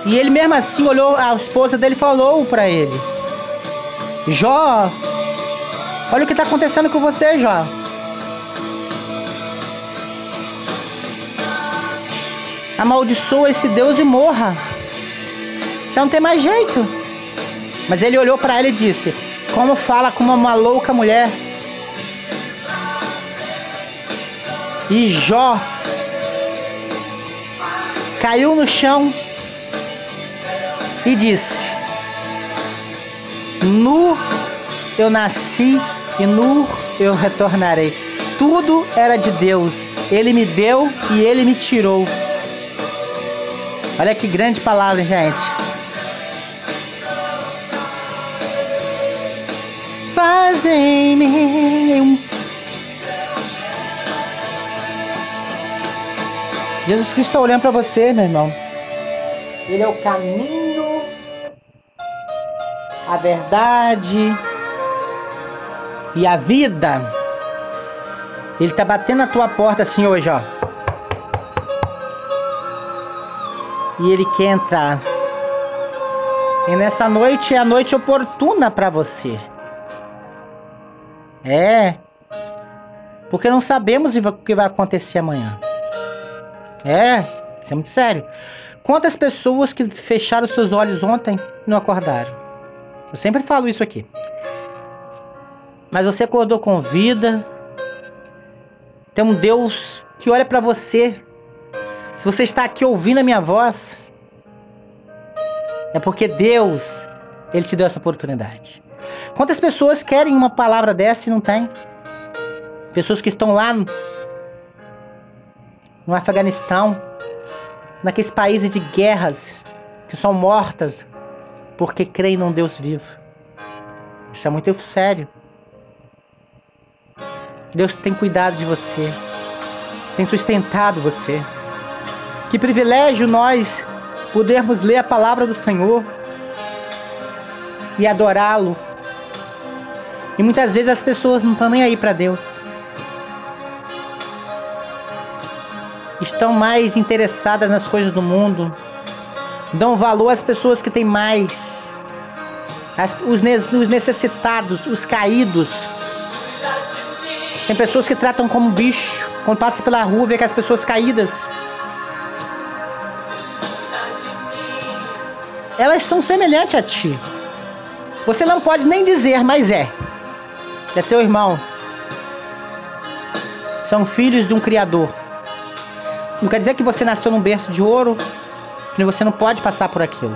E ele mesmo assim olhou, a esposa dele falou para ele: Jó, olha o que está acontecendo com você, Jó. Amaldiçoa esse Deus e morra. Já não tem mais jeito. Mas ele olhou para ela e disse: Como fala como uma louca mulher? E Jó caiu no chão e disse: Nu eu nasci e nu eu retornarei. Tudo era de Deus. Ele me deu e ele me tirou. Olha que grande palavra, gente. Faz em mim um Jesus Cristo está olhando para você, meu irmão. Ele é o caminho, a verdade e a vida. Ele está batendo na tua porta assim hoje, ó. E ele quer entrar. E nessa noite é a noite oportuna para você. É. Porque não sabemos o que vai acontecer amanhã. É, isso é muito sério. Quantas pessoas que fecharam seus olhos ontem não acordaram? Eu sempre falo isso aqui. Mas você acordou com vida. Tem um Deus que olha para você. Se você está aqui ouvindo a minha voz, é porque Deus, ele te deu essa oportunidade. Quantas pessoas querem uma palavra dessa e não tem? Pessoas que estão lá no Afeganistão, naqueles países de guerras que são mortas porque creem num Deus vivo. Isso é muito sério. Deus tem cuidado de você, tem sustentado você. Que privilégio nós podermos ler a palavra do Senhor e adorá-lo. E muitas vezes as pessoas não estão nem aí para Deus. estão mais interessadas nas coisas do mundo, dão valor às pessoas que têm mais, as, os, os necessitados, os caídos. Tem pessoas que tratam como bicho, quando passa pela rua vê que as pessoas caídas. Elas são semelhantes a ti. Você não pode nem dizer, mas é. É seu irmão. São filhos de um Criador. Não quer dizer que você nasceu num berço de ouro, que você não pode passar por aquilo.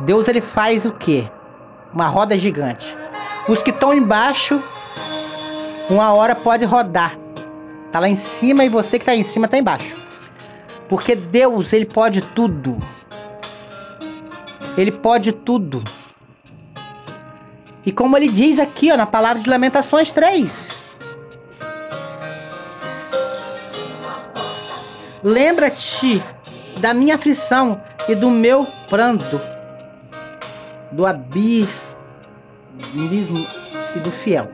Deus ele faz o quê? Uma roda gigante. Os que estão embaixo, uma hora pode rodar. Tá lá em cima e você que tá em cima tá embaixo. Porque Deus, ele pode tudo. Ele pode tudo. E como ele diz aqui, ó, na palavra de Lamentações 3, Lembra-te da minha aflição e do meu pranto, do abismo e do fiel.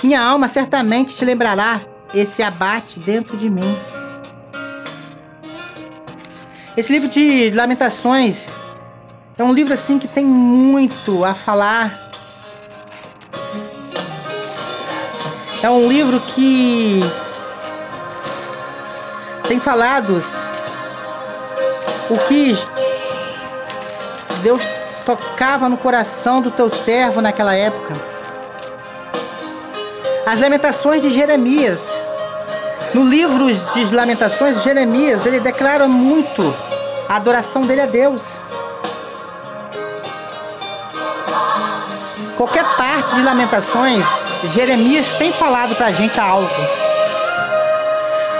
Minha alma certamente te lembrará esse abate dentro de mim. Esse livro de Lamentações é um livro assim que tem muito a falar. É um livro que tem falado o que Deus tocava no coração do teu servo naquela época. As lamentações de Jeremias. No livro de Lamentações, Jeremias, ele declara muito a adoração dele a Deus. Qualquer parte de Lamentações, Jeremias tem falado pra gente algo.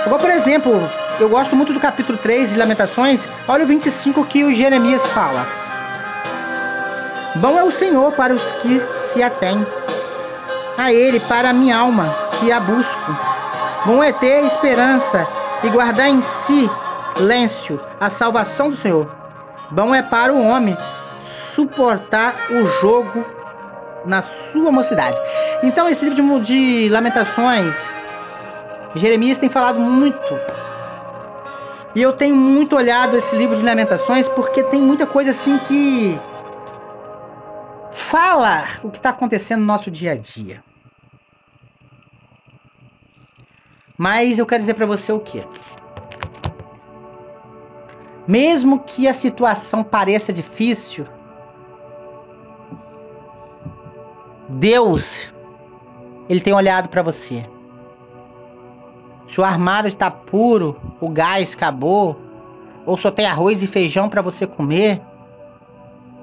Igual, por exemplo, eu gosto muito do capítulo 3 de Lamentações. Olha o 25 que o Jeremias fala. Bom é o Senhor para os que se atêm a Ele, para a minha alma que a busco. Bom é ter esperança e guardar em si silêncio a salvação do Senhor. Bom é para o homem suportar o jogo na sua mocidade. Então, esse livro de, de Lamentações, Jeremias tem falado muito. E eu tenho muito olhado esse livro de Lamentações porque tem muita coisa assim que fala o que está acontecendo no nosso dia a dia. Mas eu quero dizer para você o que? Mesmo que a situação pareça difícil, Deus, ele tem olhado para você. Se o armário está puro, o gás acabou, ou só tem arroz e feijão para você comer,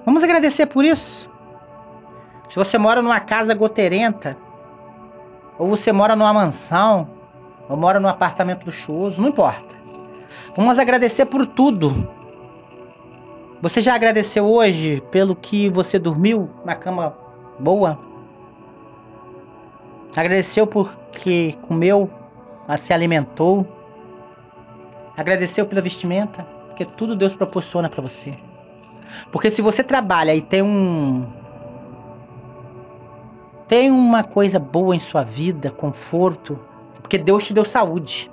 vamos agradecer por isso. Se você mora numa casa goteirenta, ou você mora numa mansão, ou mora num apartamento luxuoso, não importa. Vamos agradecer por tudo. Você já agradeceu hoje pelo que você dormiu na cama boa? Agradeceu porque comeu, se alimentou. Agradeceu pela vestimenta, porque tudo Deus proporciona para você. Porque se você trabalha e tem um tem uma coisa boa em sua vida, conforto, porque Deus te deu saúde.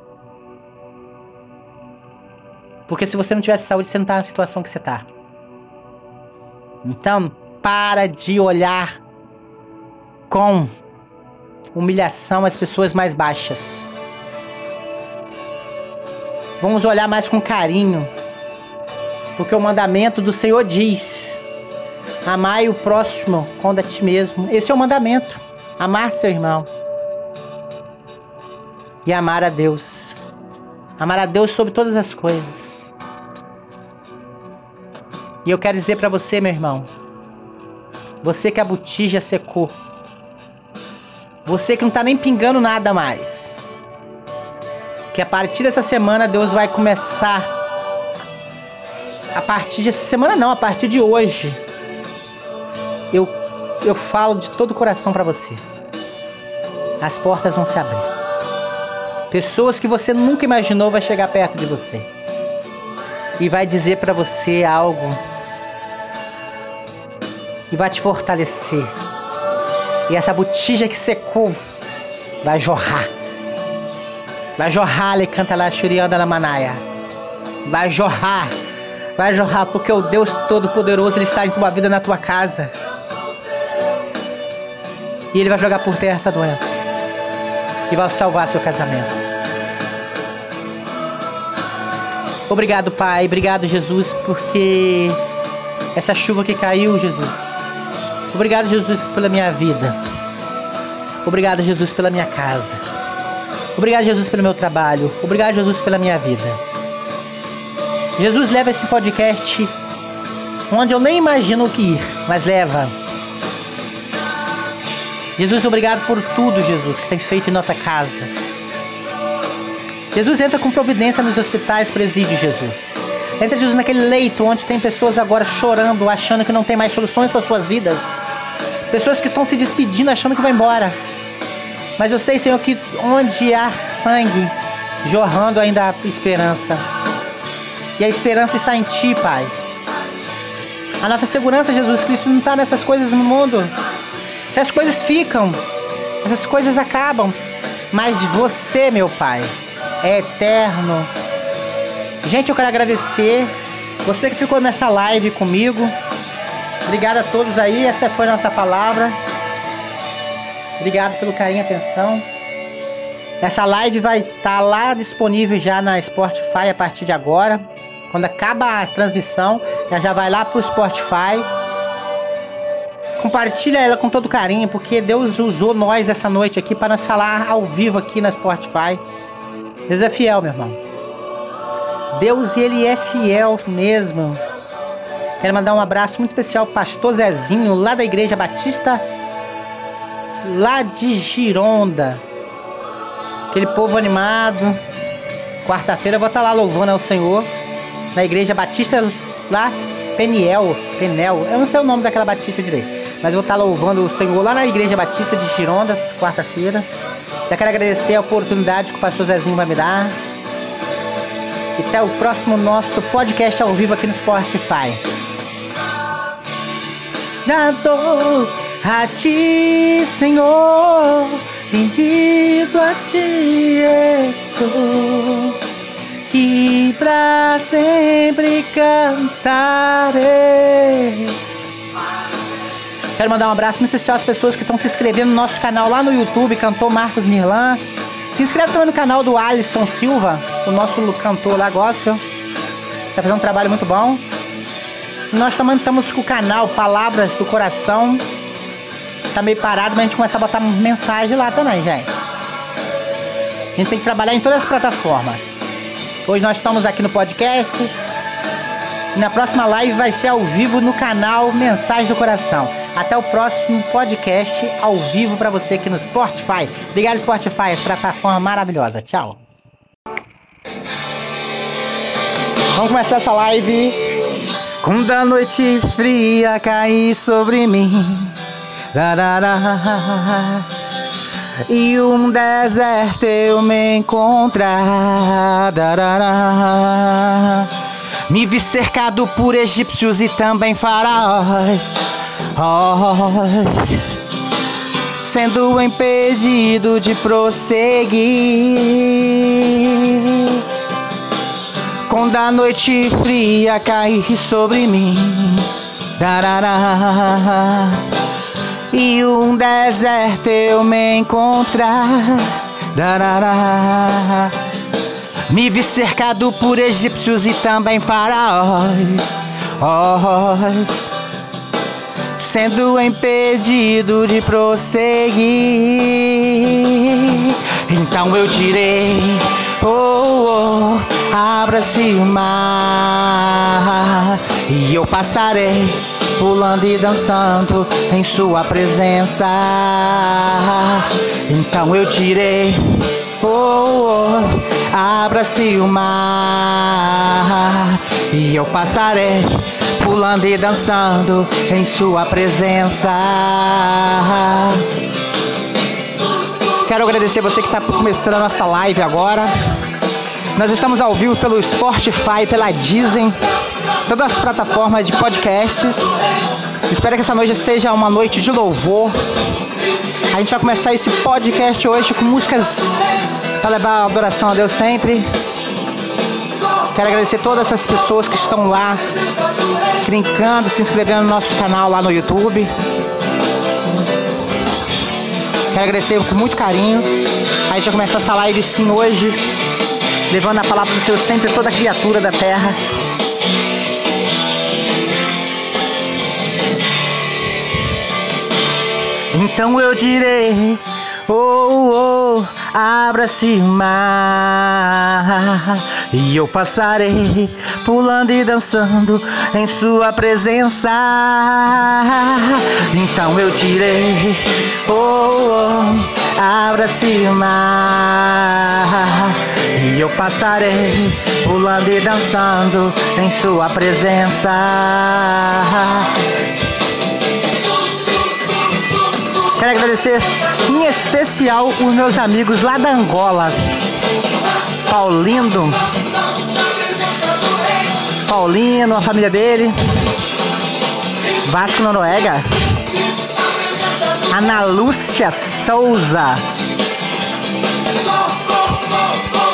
Porque se você não tivesse saúde, você não tá na situação que você tá. Então, para de olhar com humilhação às pessoas mais baixas. Vamos olhar mais com carinho, porque o mandamento do Senhor diz: Amai o próximo como a ti mesmo. Esse é o mandamento. Amar seu irmão. E amar a Deus. Amar a Deus sobre todas as coisas. E eu quero dizer para você, meu irmão, você que a botija secou, você que não tá nem pingando nada mais. Que a partir dessa semana Deus vai começar. A partir dessa semana não, a partir de hoje. Eu eu falo de todo o coração para você. As portas vão se abrir. Pessoas que você nunca imaginou vai chegar perto de você. E vai dizer para você algo que vai te fortalecer e essa botija que secou vai jorrar. Vai jorrar, ele canta lá, la Manaia. Vai jorrar. Vai jorrar, porque o Deus Todo-Poderoso ele está em tua vida, na tua casa. E ele vai jogar por terra essa doença. E vai salvar seu casamento. Obrigado, Pai. Obrigado, Jesus, porque essa chuva que caiu, Jesus Obrigado, Jesus, pela minha vida. Obrigado, Jesus, pela minha casa. Obrigado, Jesus, pelo meu trabalho. Obrigado, Jesus, pela minha vida. Jesus leva esse podcast onde eu nem imagino o que ir, mas leva. Jesus, obrigado por tudo, Jesus, que tem feito em nossa casa. Jesus entra com providência nos hospitais, presídio, Jesus. Entra, Jesus, naquele leito onde tem pessoas agora chorando, achando que não tem mais soluções para suas vidas. Pessoas que estão se despedindo achando que vai embora. Mas eu sei, Senhor, que onde há sangue jorrando ainda há esperança. E a esperança está em Ti, Pai. A nossa segurança, Jesus Cristo, não está nessas coisas no mundo. Essas coisas ficam, essas coisas acabam. Mas você, meu Pai, é eterno. Gente, eu quero agradecer você que ficou nessa live comigo. Obrigado a todos aí, essa foi a nossa palavra. Obrigado pelo carinho e atenção. Essa live vai estar tá lá disponível já na Spotify a partir de agora. Quando acaba a transmissão, ela já vai lá pro Spotify. Compartilha ela com todo carinho, porque Deus usou nós essa noite aqui para nós falar ao vivo aqui na Spotify. Deus é fiel, meu irmão. Deus ele é fiel mesmo. Quero mandar um abraço muito especial ao pastor Zezinho, lá da Igreja Batista, lá de Gironda. Aquele povo animado. Quarta-feira eu vou estar lá louvando ao Senhor, na Igreja Batista, lá, Peniel, Penel. Eu não sei o nome daquela Batista direito, mas vou estar louvando o Senhor lá na Igreja Batista de Gironda, quarta-feira. Já quero agradecer a oportunidade que o pastor Zezinho vai me dar. E até o próximo nosso podcast ao vivo aqui no Spotify. Dado a ti, Senhor, rendido a ti estou, que pra sempre cantarei. Quero mandar um abraço muito especial às pessoas que estão se inscrevendo no nosso canal lá no YouTube, cantor Marcos Mirlan. Se inscreve também no canal do Alisson Silva, o nosso cantor lá gospel. Tá fazendo um trabalho muito bom. Nós também estamos com o canal Palavras do Coração. Tá meio parado, mas a gente começa a botar mensagem lá também, gente. A gente tem que trabalhar em todas as plataformas. Hoje nós estamos aqui no podcast. E na próxima live vai ser ao vivo no canal Mensagem do Coração. Até o próximo podcast ao vivo para você aqui no Spotify. Obrigado, Spotify, plataforma maravilhosa. Tchau. Vamos começar essa live. Quando a noite fria cair sobre mim. Darará, e um deserto eu me encontrar. Darará, me vi cercado por egípcios e também faraós. Ós, sendo impedido de prosseguir. Quando a noite fria cair sobre mim. Darará, e um deserto eu me encontrar. Darará, me vi cercado por egípcios e também faraós. Ós, sendo impedido de prosseguir. Então eu direi: Oh, oh abra-se o mar, e eu passarei pulando e dançando em Sua presença. Então eu direi: Oh, oh abra-se o mar, e eu passarei pulando e dançando em Sua presença. Quero agradecer você que está começando a nossa live agora. Nós estamos ao vivo pelo Spotify, pela Disney, todas as plataformas de podcasts. Espero que essa noite seja uma noite de louvor. A gente vai começar esse podcast hoje com músicas para levar a adoração a Deus sempre. Quero agradecer todas essas pessoas que estão lá, brincando, se inscrevendo no nosso canal lá no YouTube. Quero agradecer com muito carinho. A gente vai começar essa live sim hoje, levando a palavra do Senhor sempre a toda criatura da terra. Então eu direi, oh, oh, abra-se o mar, e eu passarei pulando e dançando em sua presença. Então eu direi, oh, oh abra-se mar, e eu passarei pulando e dançando em sua presença. Quero agradecer em especial os meus amigos lá da Angola. Paulindo. Paulino, a família dele. Vasco Noruega. Ana Lúcia Souza.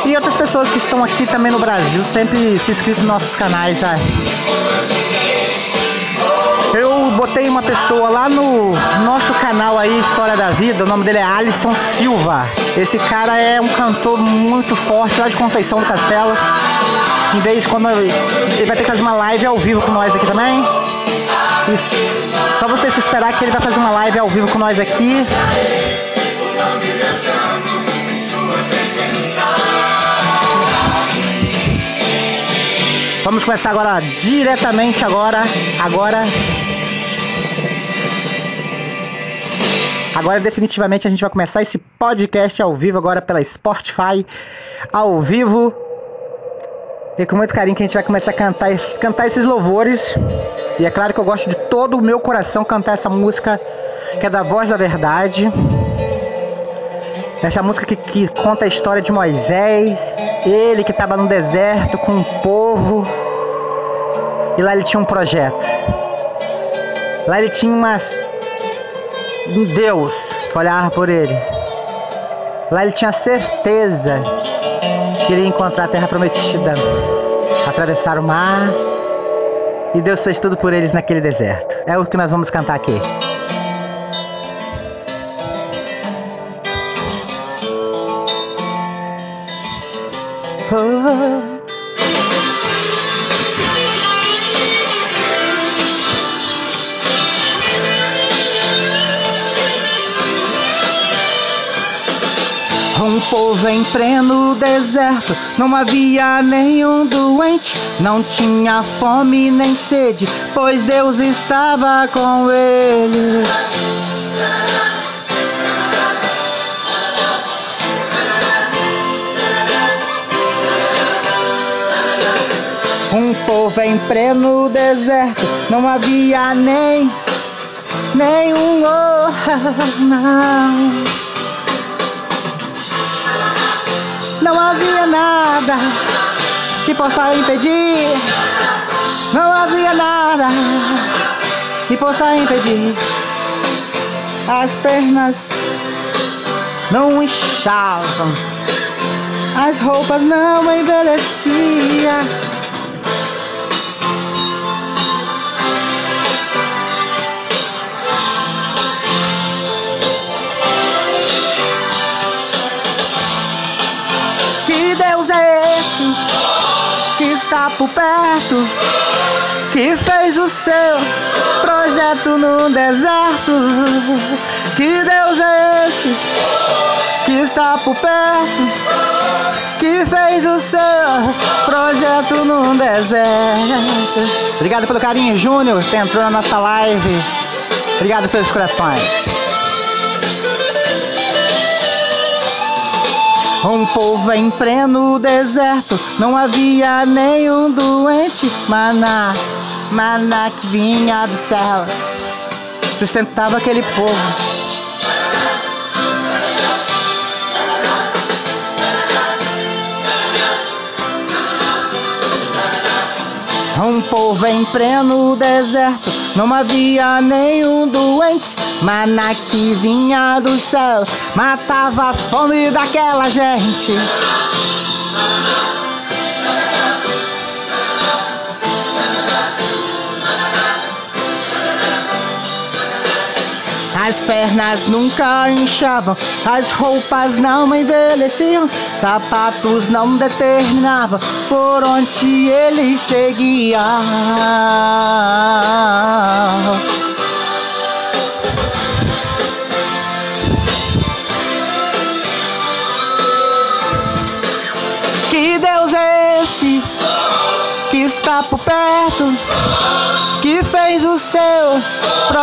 E outras pessoas que estão aqui também no Brasil, sempre se inscrevem nos nossos canais. Sabe? Botei uma pessoa lá no nosso canal aí, História da Vida, o nome dele é Alisson Silva. Esse cara é um cantor muito forte lá de Conceição do Castelo. Em vez quando ele vai ter que fazer uma live ao vivo com nós aqui também. Só você se esperar que ele vai fazer uma live ao vivo com nós aqui. Vamos começar agora diretamente agora, agora. Agora definitivamente a gente vai começar esse podcast ao vivo agora pela Spotify, ao vivo. E com muito carinho que a gente vai começar a cantar, cantar esses louvores. E é claro que eu gosto de todo o meu coração cantar essa música que é da voz da verdade. Essa música que, que conta a história de Moisés, ele que estava no deserto com o povo, e lá ele tinha um projeto. Lá ele tinha uma, um Deus que olhava por ele. Lá ele tinha certeza que ele ia encontrar a terra prometida, atravessar o mar, e Deus fez tudo por eles naquele deserto. É o que nós vamos cantar aqui. Pleno deserto, não havia nenhum doente, não tinha fome nem sede, pois Deus estava com eles. Um povo em pleno deserto, não havia nem nenhum oh, [LAUGHS] não. Não havia nada que possa impedir. Não havia nada que possa impedir. As pernas não inchavam, as roupas não envelheciam. Está por perto, que fez o seu projeto no deserto? Que Deus é esse que está por perto, que fez o seu projeto no deserto? Obrigado pelo carinho, Júnior, que entrou na nossa live. Obrigado pelos corações. Um povo em pleno deserto, não havia nenhum doente. Maná, maná que vinha dos céus, sustentava aquele povo. Um povo em pleno deserto, não havia nenhum doente. Maná que vinha dos céus, matava a fome daquela gente. As pernas nunca inchavam, as roupas não envelheciam, sapatos não determinavam por onde eles seguiam.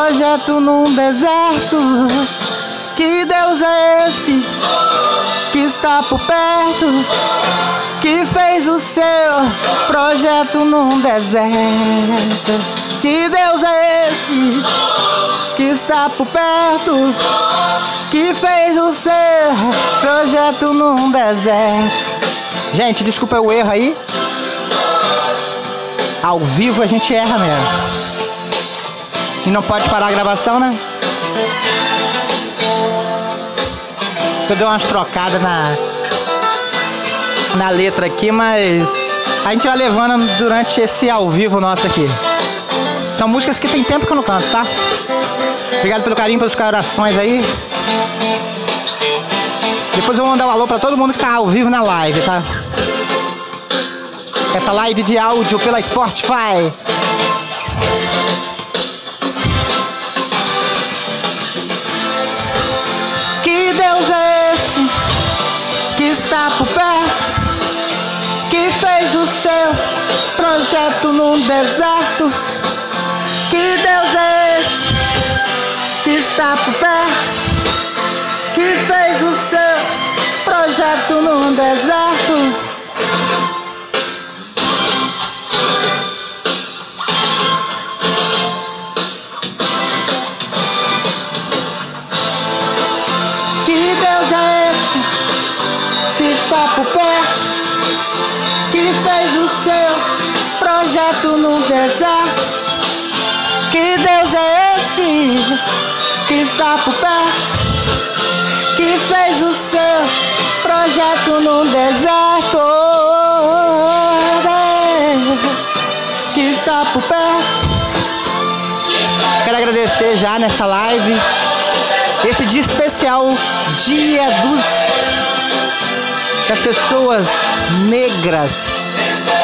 Projeto num deserto? Que Deus é esse que está por perto, que fez o seu projeto num deserto? Que Deus é esse que está por perto, que fez o seu projeto num deserto? Gente, desculpa o erro aí. Ao vivo a gente erra mesmo. E não pode parar a gravação, né? Eu dei umas trocadas na, na letra aqui, mas a gente vai levando durante esse ao vivo nosso aqui. São músicas que tem tempo que eu não canto, tá? Obrigado pelo carinho, pelos corações aí. Depois eu vou mandar um alô pra todo mundo que tá ao vivo na live, tá? Essa live de áudio pela Spotify. Projeto num deserto? Que Deus é esse que está por perto, que fez o seu projeto num deserto? Perto? Que fez o seu projeto no deserto? Que está por perto. Quero agradecer já nessa live esse dia especial, dia dos das pessoas negras,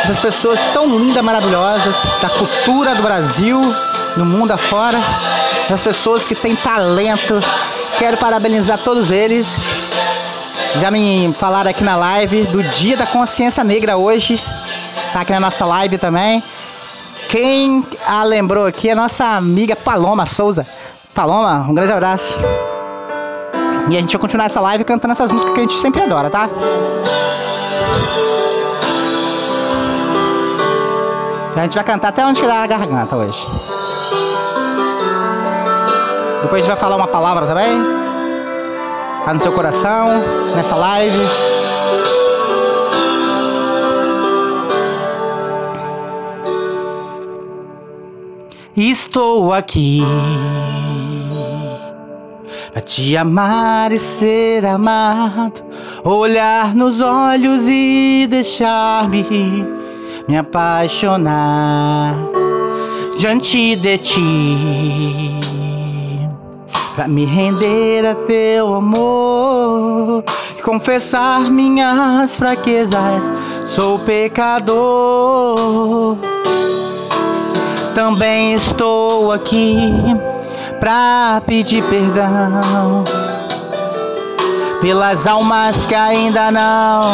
das pessoas tão lindas, maravilhosas, da cultura do Brasil, no mundo afora, das pessoas que têm talento. Quero parabenizar todos eles. Já me falaram aqui na live do Dia da Consciência Negra hoje. Tá aqui na nossa live também. Quem a lembrou aqui é a nossa amiga Paloma Souza. Paloma, um grande abraço. E a gente vai continuar essa live cantando essas músicas que a gente sempre adora, tá? A gente vai cantar até onde quedar a garganta hoje. Depois a gente vai falar uma palavra também. Tá no seu coração, nessa live. Estou aqui pra te amar e ser amado, olhar nos olhos e deixar-me me apaixonar diante de ti, pra me render a teu amor e confessar minhas fraquezas. Sou pecador, também estou aqui pra pedir perdão pelas almas que ainda não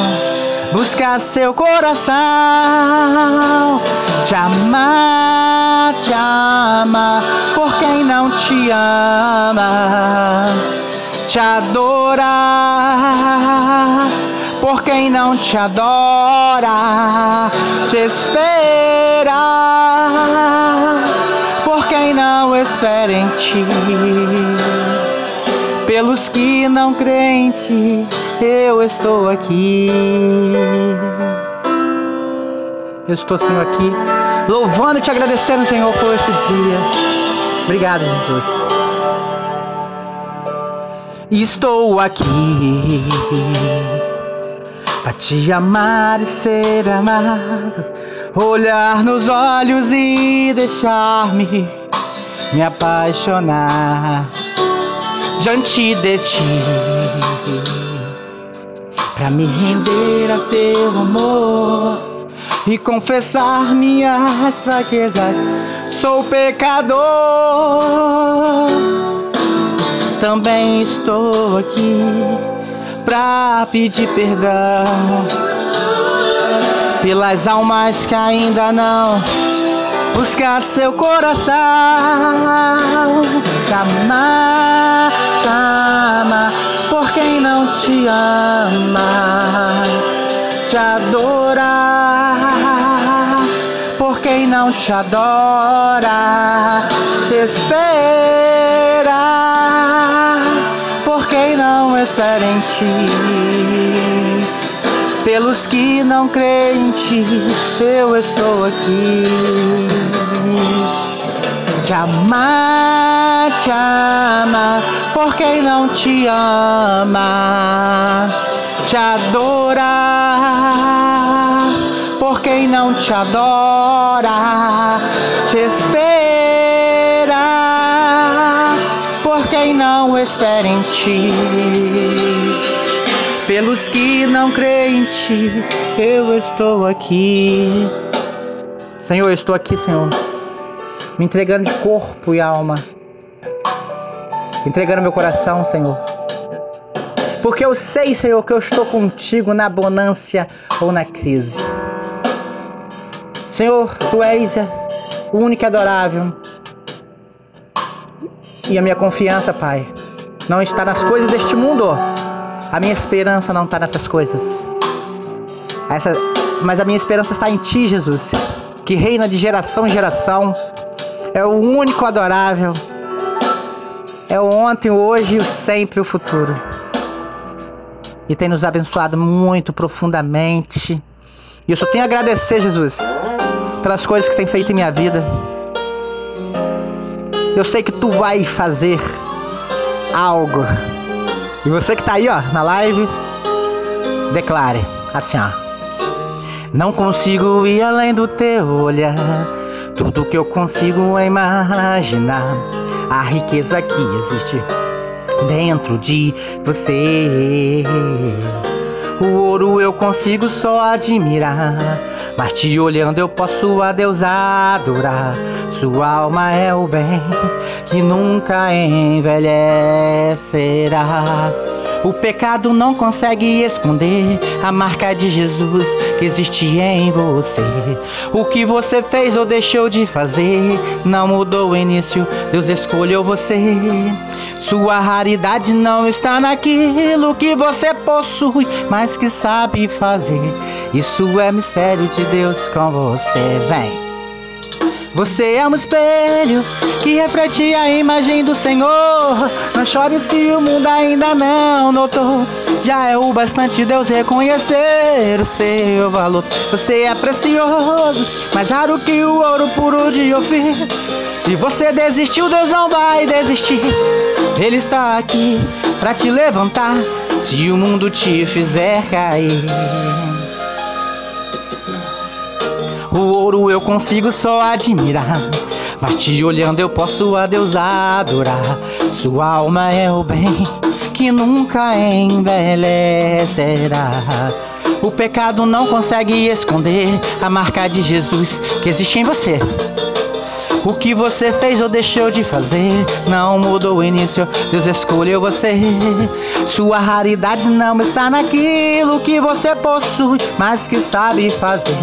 buscar seu coração, te amar, te amar, por quem não te ama, te adorar, por quem não te adora, te esperar, por quem não espera em ti. Pelos que não ti, eu estou aqui. Eu estou, Senhor, aqui, louvando e te agradecendo, Senhor, por esse dia. Obrigado, Jesus. Estou aqui para te amar e ser amado, olhar nos olhos e deixar-me me apaixonar diante de ti, para me render a teu amor e confessar minhas fraquezas. Sou pecador, também estou aqui pra pedir perdão pelas almas que ainda não buscar seu coração, te te ama, te adorar, por quem não te adora, te espera, por quem não espera em ti pelos que não creem em ti, eu estou aqui. Te amar, te amar, por quem não te ama, te adorar, por quem não te adora, te espera, por quem não espera em ti. Pelos que não creem em ti, eu estou aqui. Senhor, eu estou aqui, Senhor, me entregando de corpo e alma, entregando meu coração, Senhor. Porque eu sei, Senhor, que eu estou contigo na bonância ou na crise. Senhor, tu és o único e adorável. E a minha confiança, Pai, não está nas coisas deste mundo a minha esperança não está nessas coisas. Essa, mas a minha esperança está em Ti, Jesus, que reina de geração em geração. É o único adorável. É o ontem, o hoje, o sempre, o futuro. E tem nos abençoado muito profundamente. E eu só tenho a agradecer, Jesus, pelas coisas que tem feito em minha vida. Eu sei que tu vai fazer algo. E você que tá aí, ó, na live, declare assim, ó. Não consigo ir além do teu olhar. Tudo que eu consigo é imaginar a riqueza que existe dentro de você. O ouro eu consigo só admirar, mas te olhando eu posso a Deus adorar. Sua alma é o bem que nunca envelhecerá. O pecado não consegue esconder a marca de Jesus que existe em você. O que você fez ou deixou de fazer não mudou o início, Deus escolheu você. Sua raridade não está naquilo que você possui, mas que sabe fazer. Isso é mistério de Deus com você. Vem. Você é um espelho que reflete a imagem do Senhor. Não chore se o mundo ainda não notou. Já é o bastante Deus reconhecer o seu valor. Você é precioso, mais raro que o ouro puro de Ofir. Se você desistiu, Deus não vai desistir. Ele está aqui para te levantar. Se o mundo te fizer cair. O ouro eu consigo só admirar. Mas te olhando eu posso a Deus adorar. Sua alma é o bem que nunca envelhecerá. O pecado não consegue esconder a marca de Jesus que existe em você. O que você fez ou deixou de fazer não mudou o início, Deus escolheu você. Sua raridade não está naquilo que você possui, mas que sabe fazer.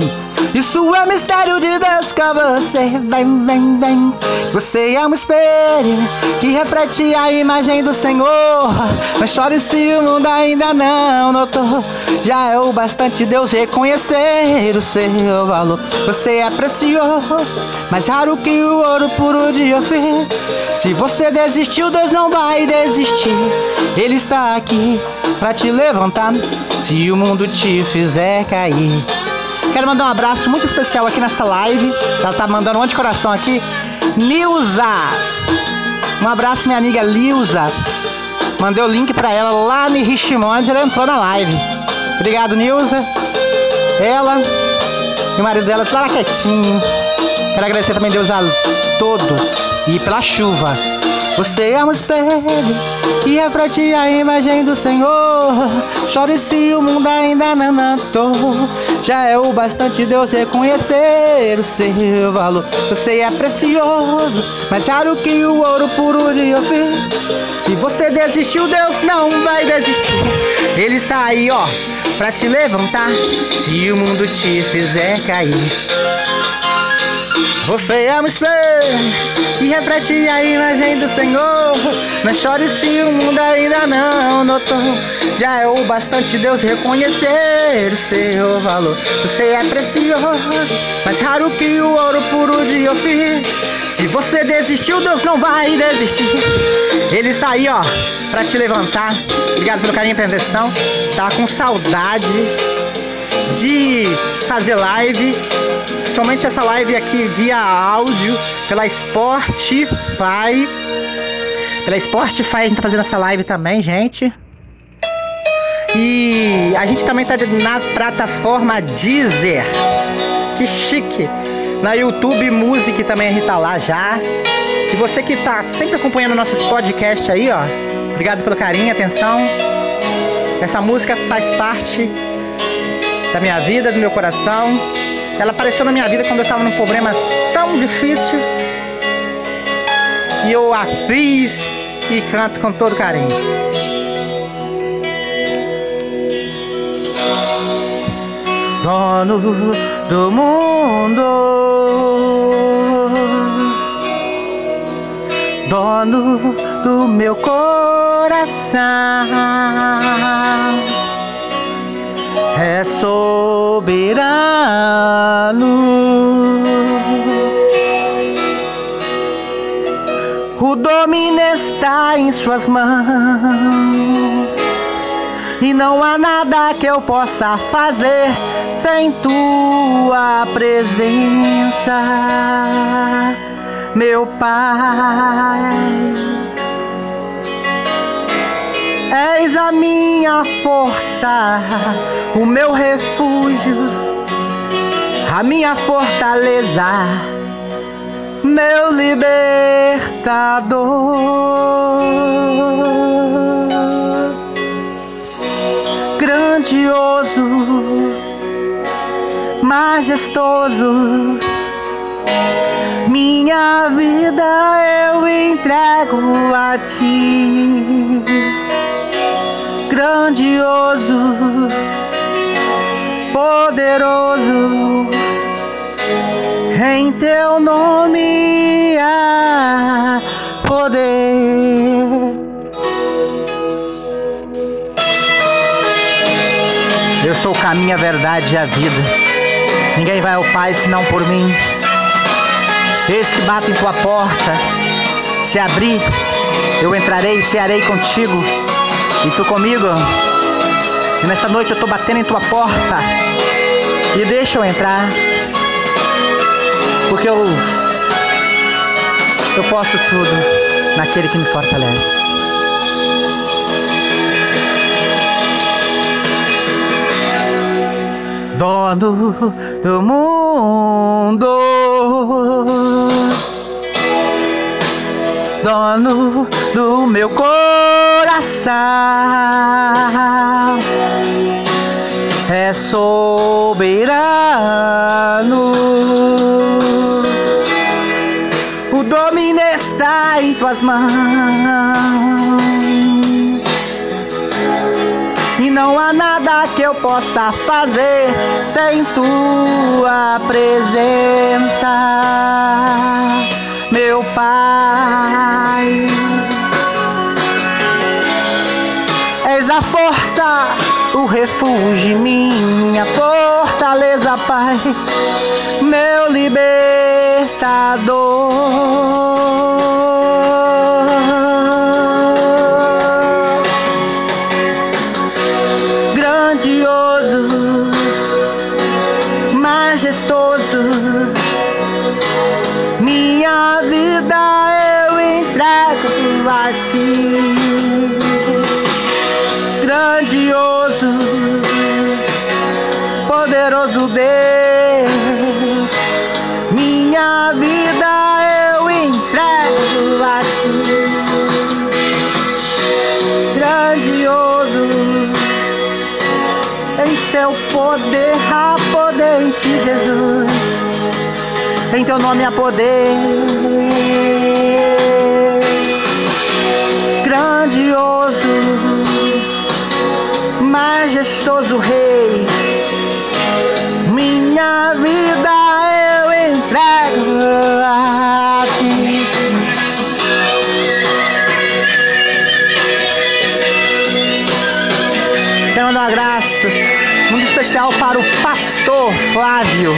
Isso é mistério de Deus com você. Vem, vem, vem. Você é um espelho que reflete a imagem do Senhor. Mas chore se o mundo ainda não notou. Já é o bastante Deus reconhecer o seu valor. Você é precioso, mais raro que o ouro puro de Ofir. Se você desistiu, Deus não vai desistir. Ele está aqui para te levantar. Se o mundo te fizer cair. Quero mandar um abraço muito especial aqui nessa live. Ela tá mandando um monte de coração aqui. Nilza! Um abraço, minha amiga Lilza. Mandei o link pra ela lá no Richmond. Ela entrou na live. Obrigado, Nilza. Ela e o marido dela, tudo lá quietinho. Quero agradecer também Deus a todos e pela chuva. Você é um espelho que reflete a imagem do Senhor. Chore se o mundo ainda não notou. Já é o bastante Deus reconhecer o seu valor. Você é precioso, mais raro que o ouro puro de Ofir. Se você desistiu, Deus não vai desistir. Ele está aí, ó, pra te levantar. Se o mundo te fizer cair. Você é um espelho que reflete a imagem do Senhor. Não chore se o mundo ainda não notou. Já é o bastante Deus reconhecer o seu valor. Você é precioso, mais raro que o ouro puro de Ofir. Se você desistiu, Deus não vai desistir. Ele está aí, ó, pra te levantar. Obrigado pelo carinho e atenção. Tá com saudade de fazer live principalmente essa live aqui via áudio pela Spotify. Pela Spotify a gente tá fazendo essa live também, gente. E a gente também tá na plataforma Deezer. Que chique. Na YouTube Music também a gente tá lá já. E você que tá sempre acompanhando nossos podcasts aí, ó. Obrigado pelo carinho, atenção. Essa música faz parte da minha vida, do meu coração. Ela apareceu na minha vida quando eu estava num problema tão difícil. E eu a fiz e canto com todo carinho. Dono do mundo, dono do meu coração é soberano. O domínio está em suas mãos E não há nada que eu possa fazer sem tua presença, meu Pai. És a minha força, o meu refúgio, a minha fortaleza, meu libertador. Grandioso, majestoso, minha vida eu entrego a ti grandioso, poderoso, em teu nome há poder. Eu sou o caminho, a verdade e a vida. Ninguém vai ao Pai senão por mim. Eis que bato em tua porta. Se abrir, eu entrarei e cearei contigo e tu comigo. E nesta noite eu estou batendo em tua porta. E deixa eu entrar. Porque eu eu posso tudo naquele que me fortalece. Dono do mundo, dono do meu coração, é soberano. O domínio está em tuas mãos. E não há nada que eu possa fazer sem tua presença, meu Pai. És a força, o refúgio, minha fortaleza, Pai, meu libertador. grandioso, majestoso. Minha vida eu entrego a ti. Grandioso, poderoso Deus. Minha vida eu entrego a ti. Grandioso em teu poder há poder em ti, Jesus. Em teu nome há poder. Grandioso, majestoso Rei. Minha vida eu entrego a ti. Mandar um abraço muito especial para o pastor Flávio,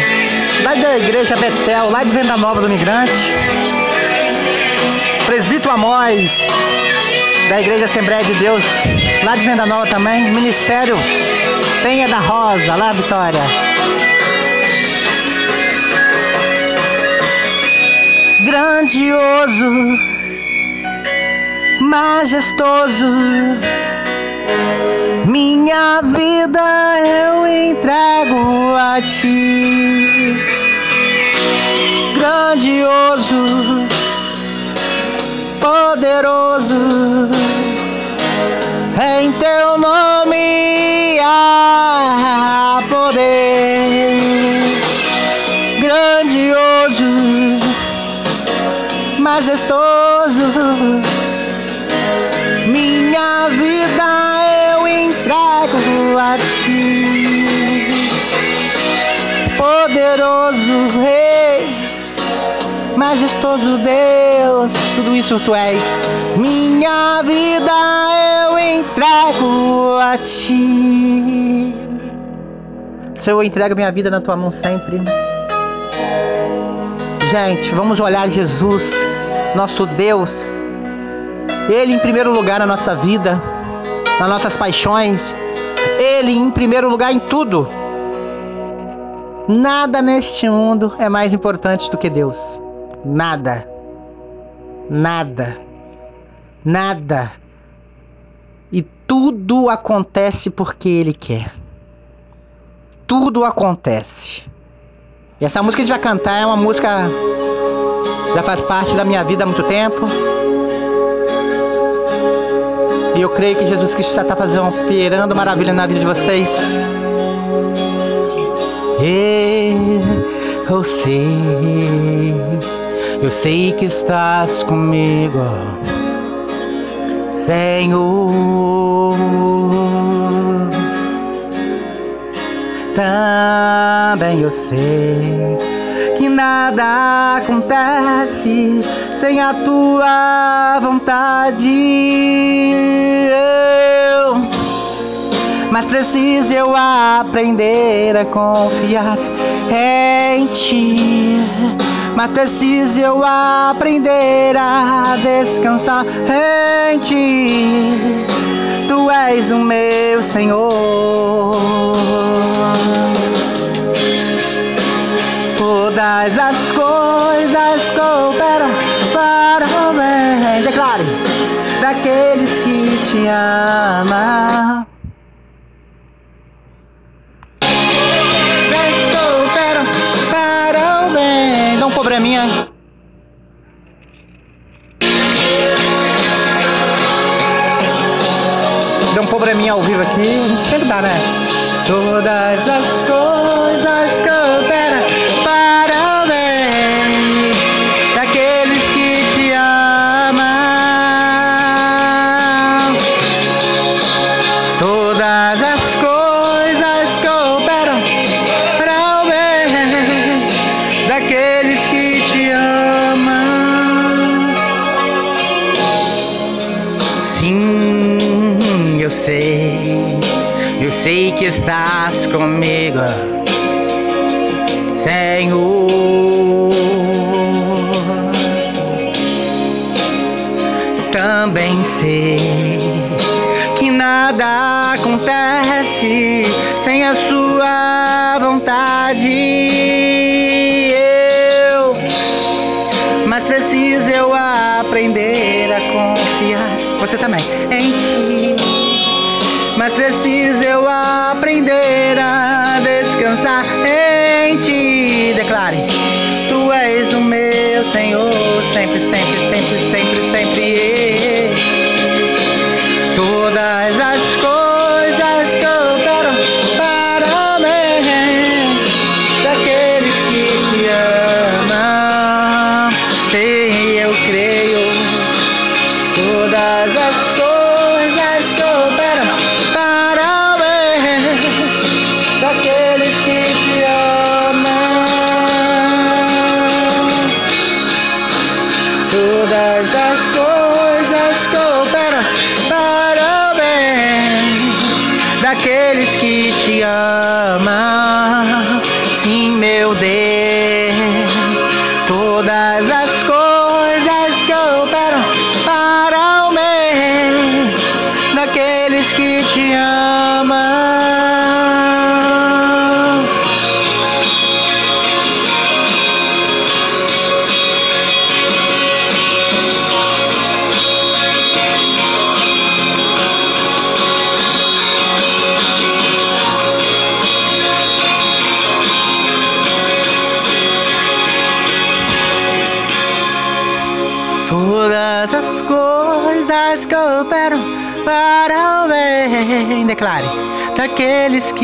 lá da igreja Betel, lá de Venda Nova do Migrante. Presbítero Amós, da igreja Assembleia de Deus, lá de Venda Nova também. Ministério Penha da Rosa, lá Vitória. Grandioso, majestoso. Minha vida eu entrego a ti, grandioso, poderoso, em teu nome há poder, grandioso, majestoso. Minha vida eu entrego a ti, poderoso Rei, majestoso Deus, tudo isso tu és. Minha vida eu entrego a ti. Senhor, eu entrego minha vida na tua mão sempre. Gente, vamos olhar Jesus, nosso Deus. Ele em primeiro lugar na nossa vida, nas nossas paixões, Ele em primeiro lugar em tudo. Nada neste mundo é mais importante do que Deus. Nada. Nada. Nada. E tudo acontece porque Ele quer. Tudo acontece. E essa música que a gente vai cantar é uma música já faz parte da minha vida há muito tempo. E eu creio que Jesus Cristo está fazendo, operando maravilha na vida de vocês. Eu sei, eu sei que estás comigo, Senhor. Também eu sei que nada acontece sem a tua vontade. Eu, mas preciso eu aprender a confiar em ti. Mas preciso eu aprender a descansar em ti. Tu és o meu Senhor. Todas as coisas cooperam para o bem. Declare: daqueles que te amam. Probleminha. Deu um probleminha ao vivo aqui. A gente sempre dá, né? Todas as coisas cooperam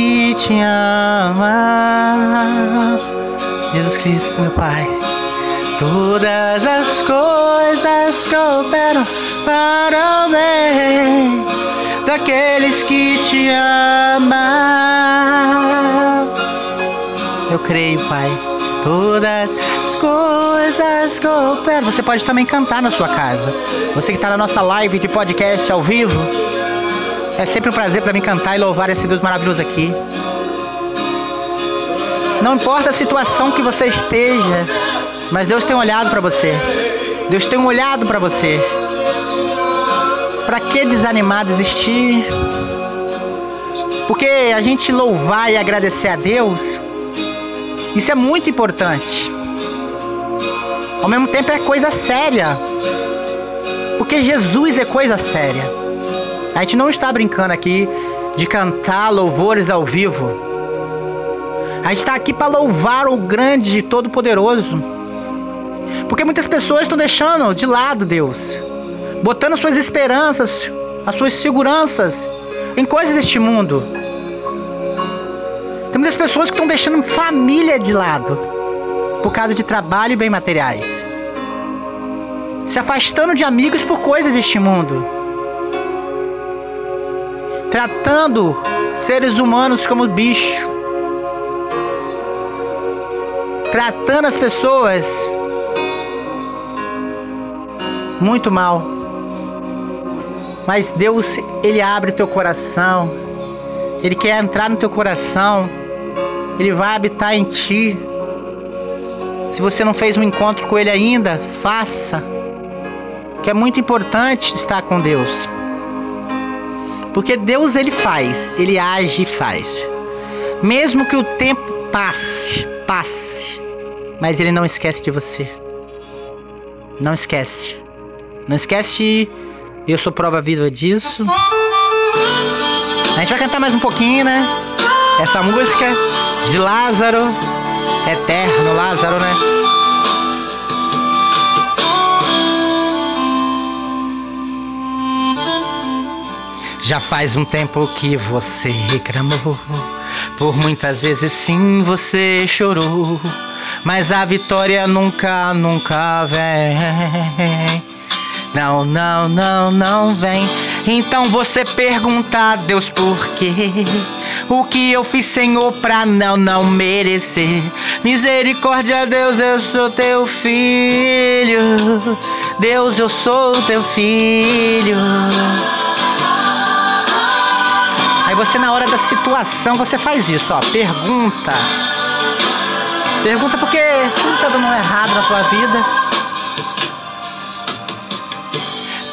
que te amam. Jesus Cristo, meu Pai. Todas as coisas cooperam para o bem daqueles que te amam. Eu creio, Pai. Todas as coisas cooperam. Você pode também cantar na sua casa. Você que está na nossa live de podcast ao vivo. É sempre um prazer para mim cantar e louvar esse Deus maravilhoso aqui. Não importa a situação que você esteja, mas Deus tem olhado para você. Deus tem olhado para você. Para que desanimar, desistir? Porque a gente louvar e agradecer a Deus, isso é muito importante. Ao mesmo tempo é coisa séria. Porque Jesus é coisa séria. A gente não está brincando aqui de cantar louvores ao vivo. A gente está aqui para louvar o grande e todo-poderoso. Porque muitas pessoas estão deixando de lado Deus, botando suas esperanças, as suas seguranças em coisas deste mundo. Tem muitas pessoas que estão deixando família de lado por causa de trabalho e bem materiais. Se afastando de amigos por coisas deste mundo. Tratando seres humanos como bicho. Tratando as pessoas muito mal. Mas Deus, ele abre teu coração. Ele quer entrar no teu coração. Ele vai habitar em ti. Se você não fez um encontro com ele ainda, faça. Que é muito importante estar com Deus. Porque Deus ele faz, ele age e faz. Mesmo que o tempo passe, passe, mas ele não esquece de você. Não esquece. Não esquece, eu sou prova viva disso. A gente vai cantar mais um pouquinho, né? Essa música de Lázaro, eterno Lázaro, né? Já faz um tempo que você reclamou, por muitas vezes sim você chorou, mas a vitória nunca, nunca vem. Não, não, não, não vem. Então você pergunta a Deus por quê? O que eu fiz, Senhor, pra não, não merecer? Misericórdia, Deus, eu sou teu filho. Deus, eu sou teu filho. Aí você, na hora da situação, você faz isso, ó. Pergunta. Pergunta porque tudo tá dando errado na tua vida.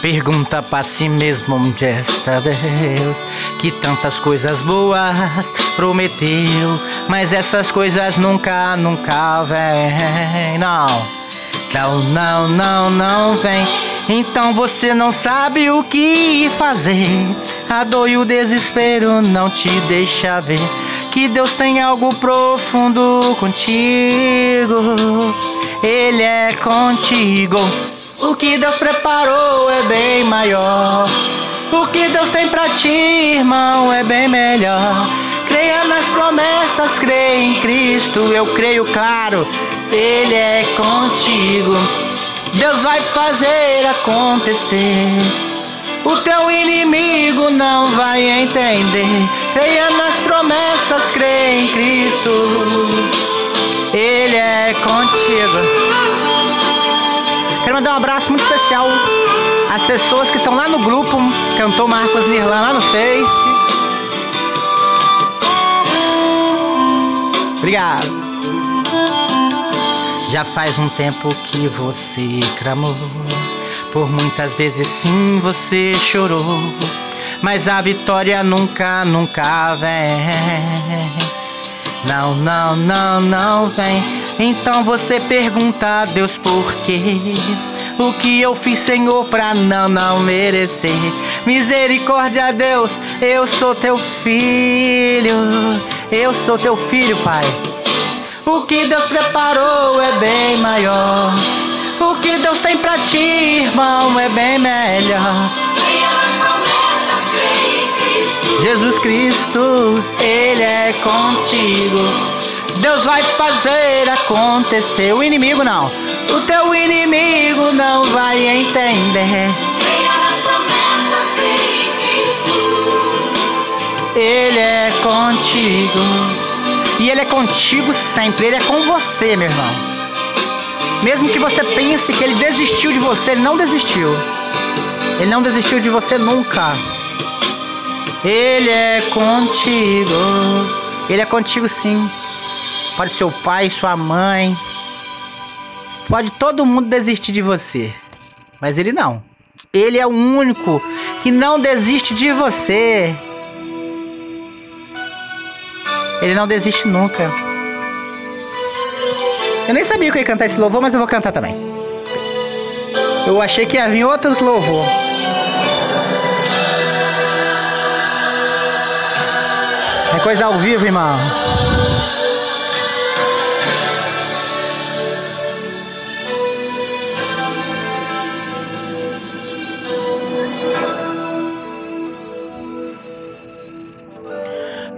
Pergunta para si mesmo onde está Deus que tantas coisas boas prometeu, mas essas coisas nunca, nunca vêm. Não, não, não, não, não vem. Então você não sabe o que fazer. A dor e o desespero não te deixa ver que Deus tem algo profundo contigo. Ele é contigo. O que Deus preparou é bem maior. O que Deus tem pra ti, irmão, é bem melhor. Creia nas promessas, creia em Cristo. Eu creio, claro, Ele é contigo. Deus vai fazer acontecer. O teu inimigo não vai entender. Creia nas promessas, creia em Cristo. Ele é contigo. Quero mandar um abraço muito especial às pessoas que estão lá no grupo Cantor Marcos Nirlan lá no Face. Obrigado. Já faz um tempo que você clamou, por muitas vezes sim você chorou, mas a vitória nunca, nunca vem. Não, não, não, não vem. Então você pergunta a Deus por quê? O que eu fiz, Senhor, pra não, não merecer? Misericórdia, Deus, eu sou teu filho. Eu sou teu filho, Pai. O que Deus preparou é bem maior. O que Deus tem pra ti, irmão, é bem melhor. Jesus Cristo, Ele é contigo. Deus vai fazer acontecer. O inimigo não. O teu inimigo não vai entender. Ele é contigo. E Ele é contigo sempre. Ele é com você, meu irmão. Mesmo que você pense que Ele desistiu de você, Ele não desistiu. Ele não desistiu de você nunca. Ele é contigo. Ele é contigo sim. Pode ser o pai, sua mãe. Pode todo mundo desistir de você. Mas ele não. Ele é o único que não desiste de você. Ele não desiste nunca. Eu nem sabia que eu ia cantar esse louvor, mas eu vou cantar também. Eu achei que ia vir outro louvor. É coisa ao vivo, irmão.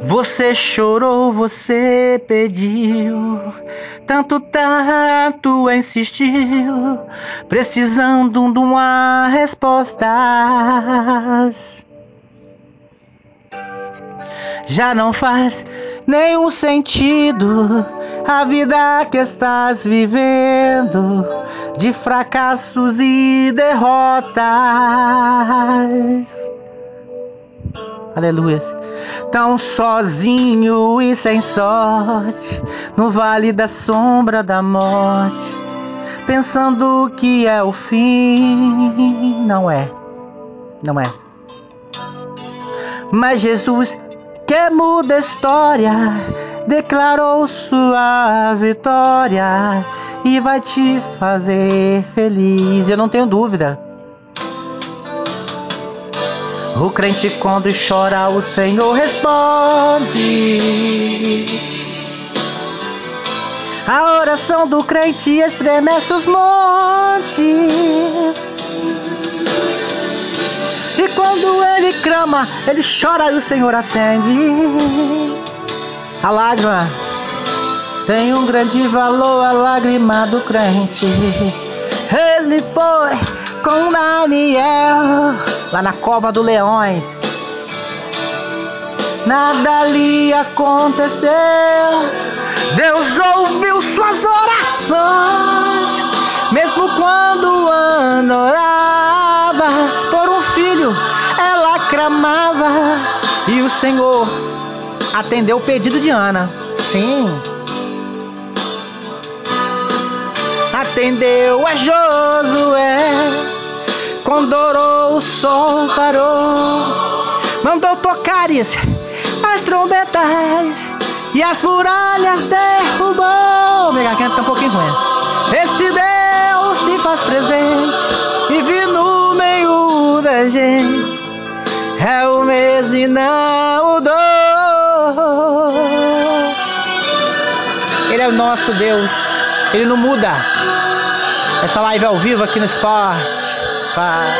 Você chorou, você pediu, tanto, tanto insistiu, precisando de uma resposta. Já não faz nenhum sentido a vida que estás vivendo de fracassos e derrotas. Aleluia. Tão sozinho e sem sorte, no vale da sombra da morte, pensando que é o fim. Não é. Não é. Mas Jesus, que muda a história, declarou sua vitória e vai te fazer feliz. Eu não tenho dúvida. O crente quando chora, o Senhor responde. A oração do crente estremece os montes. E quando ele clama, ele chora e o Senhor atende. A lágrima tem um grande valor, a lágrima do crente. Ele foi com Daniel lá na cova do leões. Nada ali aconteceu. Deus ouviu suas orações, mesmo quando Ana orava por um filho, ela clamava e o Senhor atendeu o pedido de Ana. Sim. Atendeu a Josué quando o sol parou. Mandou tocares as trombetas e as muralhas derrubou. Mega canta tá um pouquinho ruim. Esse Deus se faz presente e vi no meio da gente. É o mesmo e não mudou. Ele é o nosso Deus. Ele não muda. Essa live ao vivo aqui no esporte. Paz.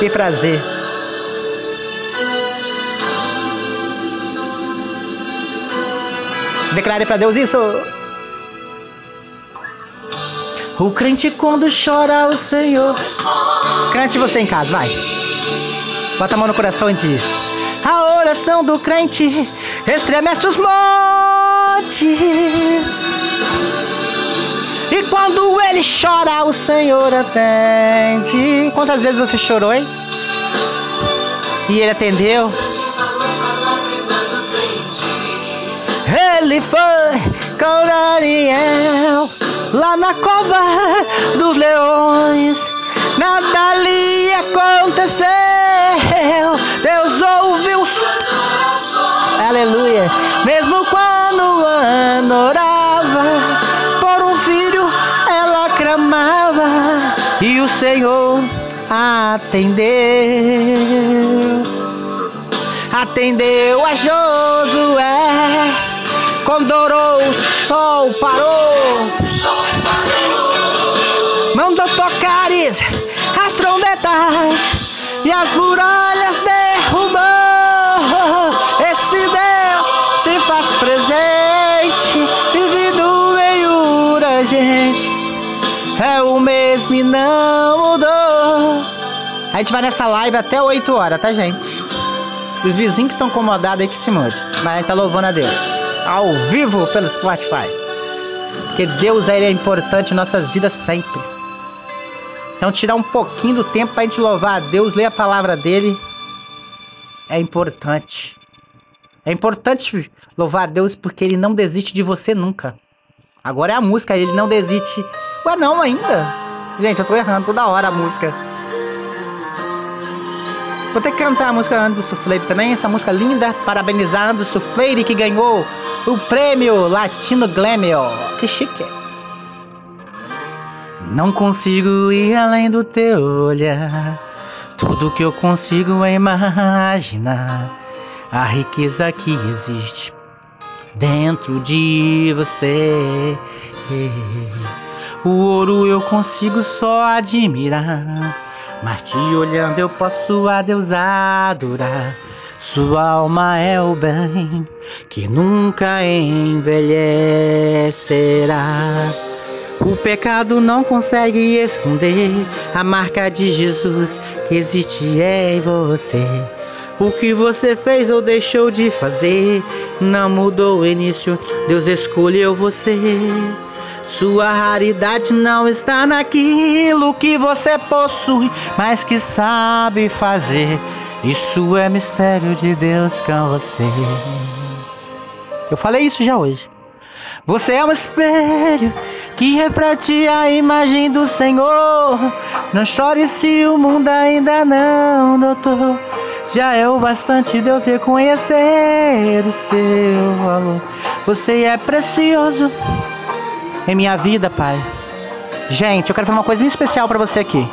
Que prazer. Declare para Deus isso. O crente quando chora o Senhor. Cante você em casa, vai. Bota a mão no coração e diz: A oração do crente estremece os montes. Quando ele chora, o Senhor atende. Quantas vezes você chorou, hein? E ele atendeu. Ele foi com Daniel lá na cova dos leões. Nada ali aconteceu. Deus ouviu. Aleluia. Mesmo quando orava e o Senhor atendeu. Atendeu a Josué, quando orou o sol parou. Mandou tocares as trombetas e as muralhas A gente vai nessa live até 8 horas, tá, gente? Os vizinhos que estão incomodados aí que se mude. Mas a gente tá louvando a Deus. Ao vivo pelo Spotify. Porque Deus ele é importante em nossas vidas sempre. Então tirar um pouquinho do tempo pra gente louvar a Deus, ler a palavra dele. É importante. É importante louvar a Deus porque ele não desiste de você nunca. Agora é a música, ele não desiste Ué, não ainda? Gente, eu tô errando toda hora a música. Vou ter que cantar a música Ando Sufleire também, essa música linda, parabenizar Ando Sufleire que ganhou o prêmio Latino Glamour. Que chique. Não consigo ir além do teu olhar. Tudo que eu consigo é imaginar a riqueza que existe dentro de você. O ouro eu consigo só admirar, mas te olhando eu posso a Deus adorar. Sua alma é o bem que nunca envelhecerá. O pecado não consegue esconder a marca de Jesus que existe em você. O que você fez ou deixou de fazer não mudou o início. Deus escolheu você. Sua raridade não está naquilo que você possui, mas que sabe fazer. Isso é mistério de Deus com você. Eu falei isso já hoje. Você é um espelho que reflete a imagem do Senhor. Não chore se o mundo ainda não notou. Já é o bastante Deus reconhecer o seu valor. Você é precioso em minha vida, Pai. Gente, eu quero falar uma coisa muito especial para você aqui.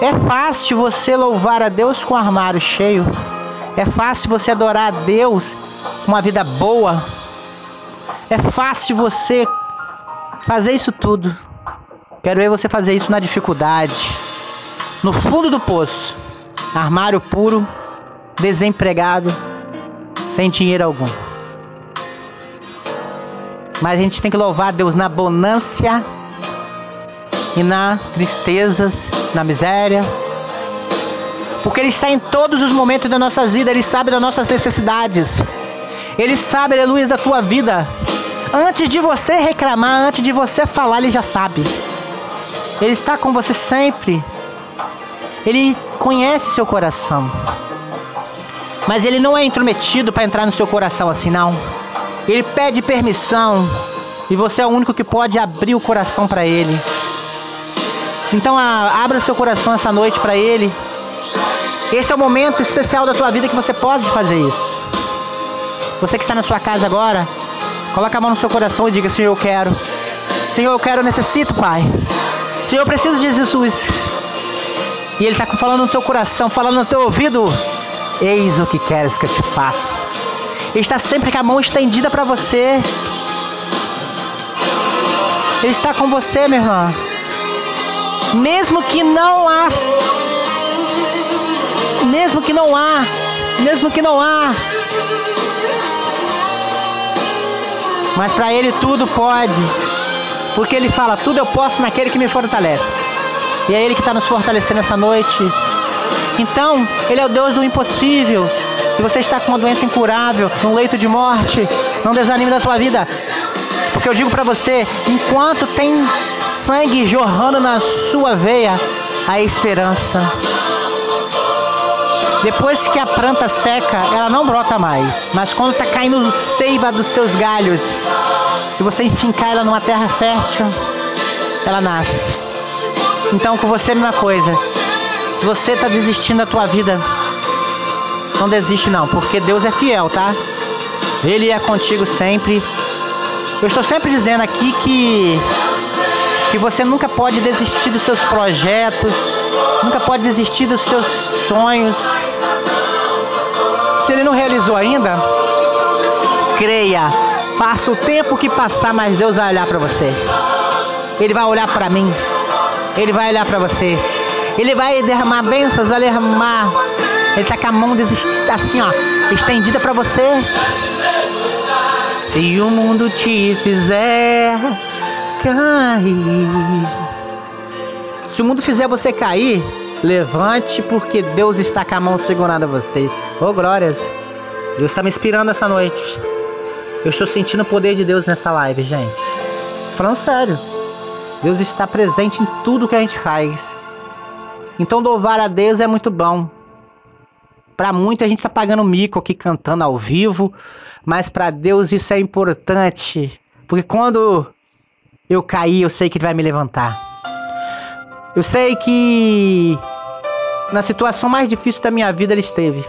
É fácil você louvar a Deus com o armário cheio. É fácil você adorar a Deus com uma vida boa. É fácil você fazer isso tudo. Quero ver você fazer isso na dificuldade, no fundo do poço armário puro, desempregado, sem dinheiro algum. Mas a gente tem que louvar Deus na bonância e na tristezas, na miséria. Porque Ele está em todos os momentos das nossas vidas, Ele sabe das nossas necessidades. Ele sabe, aleluia, da tua vida. Antes de você reclamar, antes de você falar, Ele já sabe. Ele está com você sempre. Ele conhece seu coração. Mas ele não é intrometido para entrar no seu coração assim, não. Ele pede permissão e você é o único que pode abrir o coração para ele. Então a, abra seu coração essa noite para ele. Esse é o momento especial da tua vida que você pode fazer isso. Você que está na sua casa agora, coloca a mão no seu coração e diga: Senhor, eu quero. Senhor, eu quero, eu necessito, Pai. Senhor, eu preciso de Jesus. E Ele está falando no teu coração, falando no teu ouvido. Eis o que queres que eu te faça. Ele está sempre com a mão estendida para você. Ele está com você, meu irmão. Mesmo que não há. Mesmo que não há. Mesmo que não há. Mas para Ele tudo pode. Porque Ele fala: tudo eu posso naquele que me fortalece. E é Ele que está nos fortalecendo essa noite. Então, Ele é o Deus do impossível. Se você está com uma doença incurável, num leito de morte, não desanime da tua vida. Porque eu digo para você, enquanto tem sangue jorrando na sua veia, há esperança. Depois que a planta seca, ela não brota mais. Mas quando está caindo seiva dos seus galhos, se você enfincar ela numa terra fértil, ela nasce. Então com você é a mesma coisa. Se você está desistindo da tua vida, não desiste não, porque Deus é fiel, tá? Ele é contigo sempre. Eu estou sempre dizendo aqui que que você nunca pode desistir dos seus projetos, nunca pode desistir dos seus sonhos. Se ele não realizou ainda, creia. Passa o tempo que passar, mas Deus vai olhar para você. Ele vai olhar para mim. Ele vai olhar para você. Ele vai derramar bênçãos, vai derramar. Ele tá com a mão assim, ó, estendida para você. Se o mundo te fizer cair. Se o mundo fizer você cair, levante porque Deus está com a mão segurando você. Oh glórias. Deus está me inspirando essa noite. Eu estou sentindo o poder de Deus nessa live, gente. Falando sério. Deus está presente em tudo que a gente faz. Então louvar a Deus é muito bom. Para a gente tá pagando mico aqui cantando ao vivo, mas para Deus isso é importante, porque quando eu cair, eu sei que ele vai me levantar. Eu sei que na situação mais difícil da minha vida ele esteve.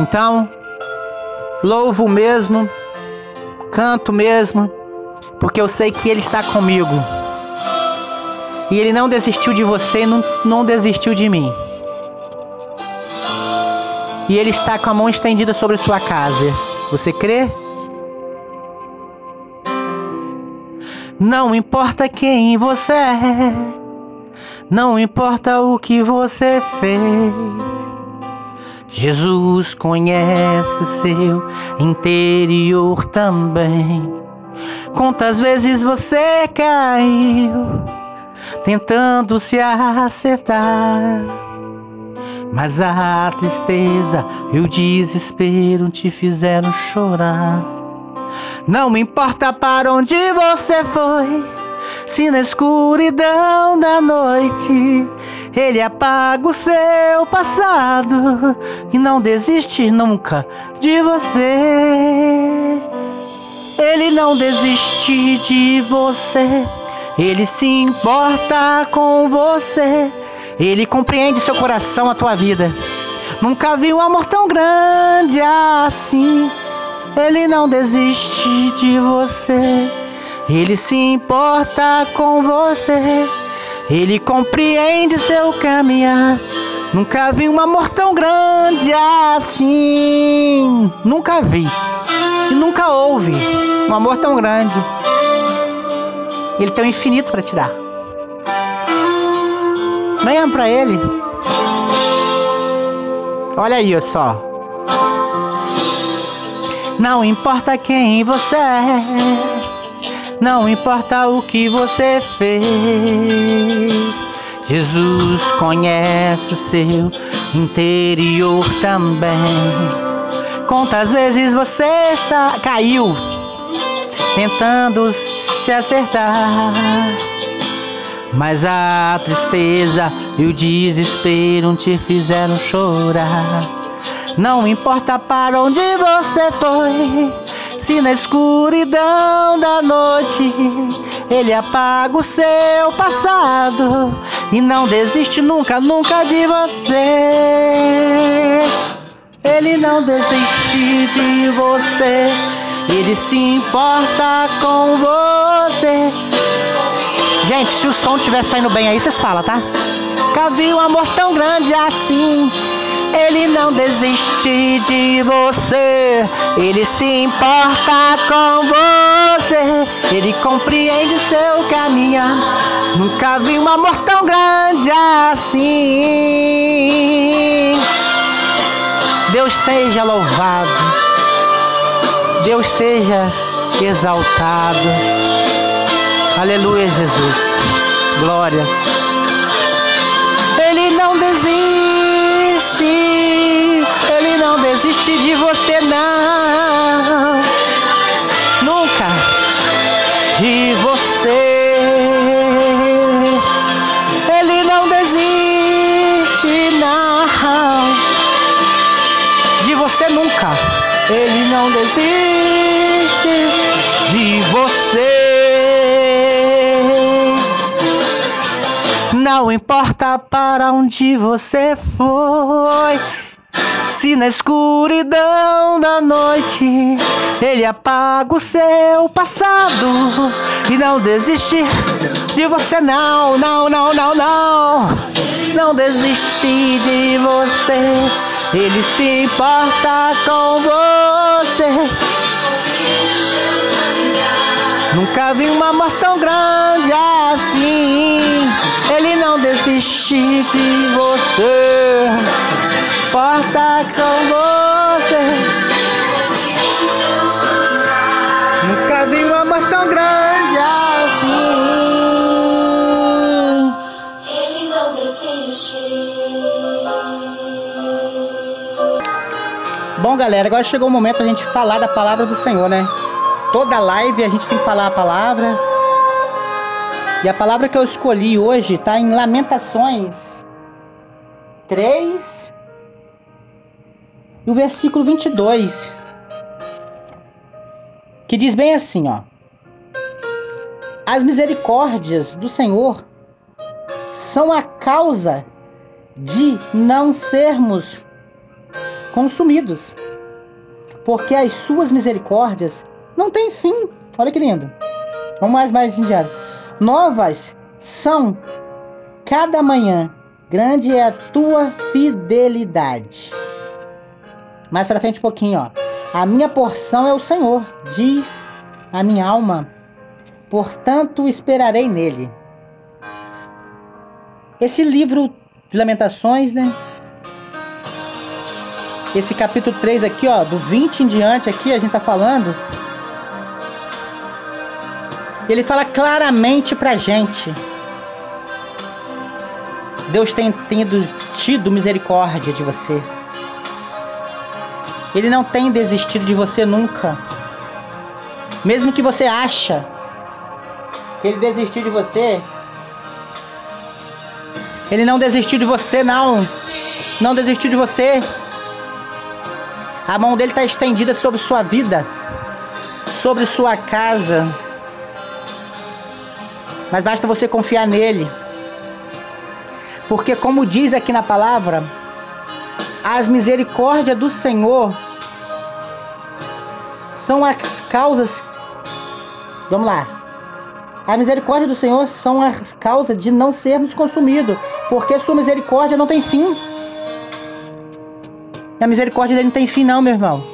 Então, louvo mesmo, canto mesmo, porque eu sei que ele está comigo. E ele não desistiu de você não, não desistiu de mim. E ele está com a mão estendida sobre sua casa. Você crê? Não importa quem você é, não importa o que você fez. Jesus conhece o seu interior também. Quantas vezes você caiu tentando se acertar? Mas a tristeza e o desespero te fizeram chorar. Não importa para onde você foi, se na escuridão da noite ele apaga o seu passado e não desiste nunca de você. Ele não desiste de você, ele se importa com você. Ele compreende seu coração, a tua vida. Nunca vi um amor tão grande assim. Ele não desiste de você. Ele se importa com você. Ele compreende seu caminhar. Nunca vi um amor tão grande assim. Nunca vi. E nunca houve um amor tão grande. Ele tem o infinito para te dar. Venha para ele. Olha aí só. Não importa quem você é, não importa o que você fez. Jesus conhece o seu interior também. Quantas vezes você caiu tentando se acertar? Mas a tristeza e o desespero te fizeram chorar. Não importa para onde você foi, se na escuridão da noite ele apaga o seu passado e não desiste nunca, nunca de você. Ele não desiste de você, ele se importa com você. Gente, se o som estiver saindo bem aí, vocês falam, tá? Nunca vi um amor tão grande assim. Ele não desiste de você. Ele se importa com você. Ele compreende seu caminhar. Nunca vi um amor tão grande assim. Deus seja louvado. Deus seja exaltado. Aleluia, Jesus. Glórias. Ele não desiste. Ele não desiste de você, não. Nunca. De você. Ele não desiste, não. De você nunca. Ele não desiste de você. Não importa para onde você foi. Se na escuridão da noite ele apaga o seu passado e não desiste de você, não, não, não, não, não. Não desiste de você. Ele se importa com você. Nunca vi um amor tão grande desiste de você. Porta com você. Nunca vi um amor tão grande assim. Ele não desiste. Bom, galera, agora chegou o momento a gente falar da palavra do Senhor, né? Toda live a gente tem que falar a palavra. E a palavra que eu escolhi hoje está em Lamentações 3 e o versículo 22. Que diz bem assim, ó: As misericórdias do Senhor são a causa de não sermos consumidos, porque as suas misericórdias não têm fim. Olha que lindo. Vamos mais mais em diário. Novas são cada manhã. Grande é a tua fidelidade. Mais para frente um pouquinho, ó. A minha porção é o Senhor, diz a minha alma. Portanto, esperarei nele. Esse livro de Lamentações, né? Esse capítulo 3 aqui, ó, do 20 em diante aqui, a gente tá falando. Ele fala claramente pra gente. Deus tem tido, tido misericórdia de você. Ele não tem desistido de você nunca. Mesmo que você acha que ele desistiu de você, ele não desistiu de você, não. Não desistiu de você. A mão dele está estendida sobre sua vida, sobre sua casa. Mas basta você confiar nele. Porque, como diz aqui na palavra, as misericórdias do Senhor são as causas. Vamos lá. A misericórdia do Senhor são as causas de não sermos consumidos, porque sua misericórdia não tem fim. A misericórdia dele não tem fim, não, meu irmão.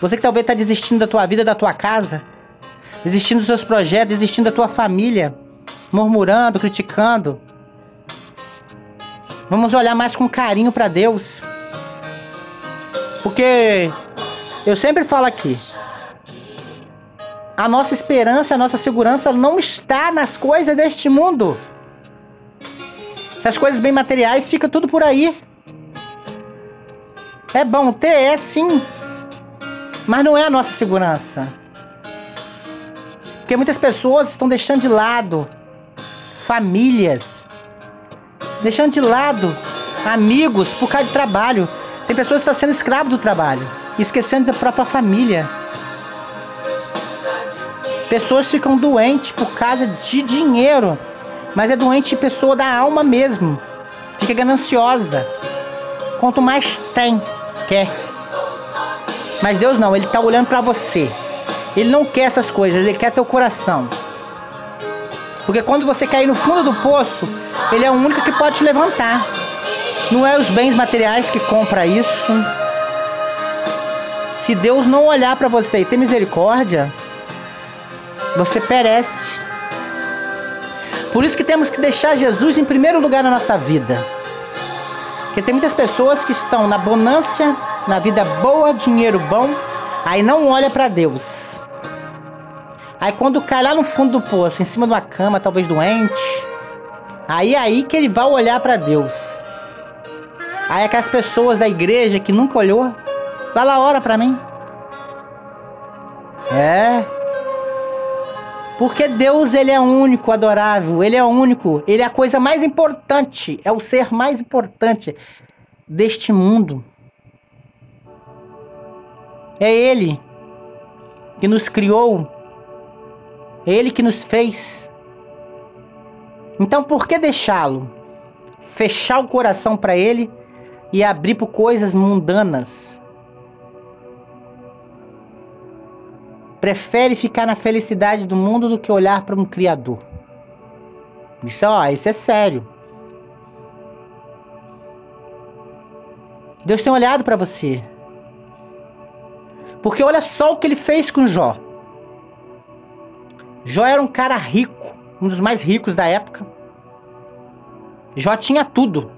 Você que talvez está desistindo da tua vida, da tua casa, desistindo dos seus projetos, desistindo da tua família, murmurando, criticando. Vamos olhar mais com carinho para Deus. Porque eu sempre falo aqui, a nossa esperança, a nossa segurança não está nas coisas deste mundo. Essas coisas bem materiais fica tudo por aí. É bom ter, é sim. Mas não é a nossa segurança. Porque muitas pessoas estão deixando de lado famílias, deixando de lado amigos por causa de trabalho. Tem pessoas que estão sendo escravos do trabalho, esquecendo da própria família. Pessoas ficam doentes por causa de dinheiro, mas é doente pessoa da alma mesmo. Fica gananciosa. Quanto mais tem, quer. Mas Deus não, Ele está olhando para você. Ele não quer essas coisas, Ele quer teu coração. Porque quando você cair no fundo do poço, Ele é o único que pode te levantar. Não é os bens materiais que compra isso. Se Deus não olhar para você e ter misericórdia, você perece. Por isso que temos que deixar Jesus em primeiro lugar na nossa vida. Porque tem muitas pessoas que estão na bonância, na vida boa, dinheiro bom, aí não olha para Deus. Aí quando cai lá no fundo do poço, em cima de uma cama, talvez doente, aí é aí que ele vai olhar para Deus. Aí aquelas pessoas da igreja que nunca olhou, vai lá ora para mim. É, porque Deus ele é único, adorável, ele é único, ele é a coisa mais importante, é o ser mais importante deste mundo. É ele que nos criou, é ele que nos fez. Então por que deixá-lo? Fechar o coração para ele e abrir por coisas mundanas. prefere ficar na felicidade do mundo do que olhar para um Criador. Isso, ó, isso é sério. Deus tem olhado para você. Porque olha só o que ele fez com Jó. Jó era um cara rico, um dos mais ricos da época. Jó tinha tudo.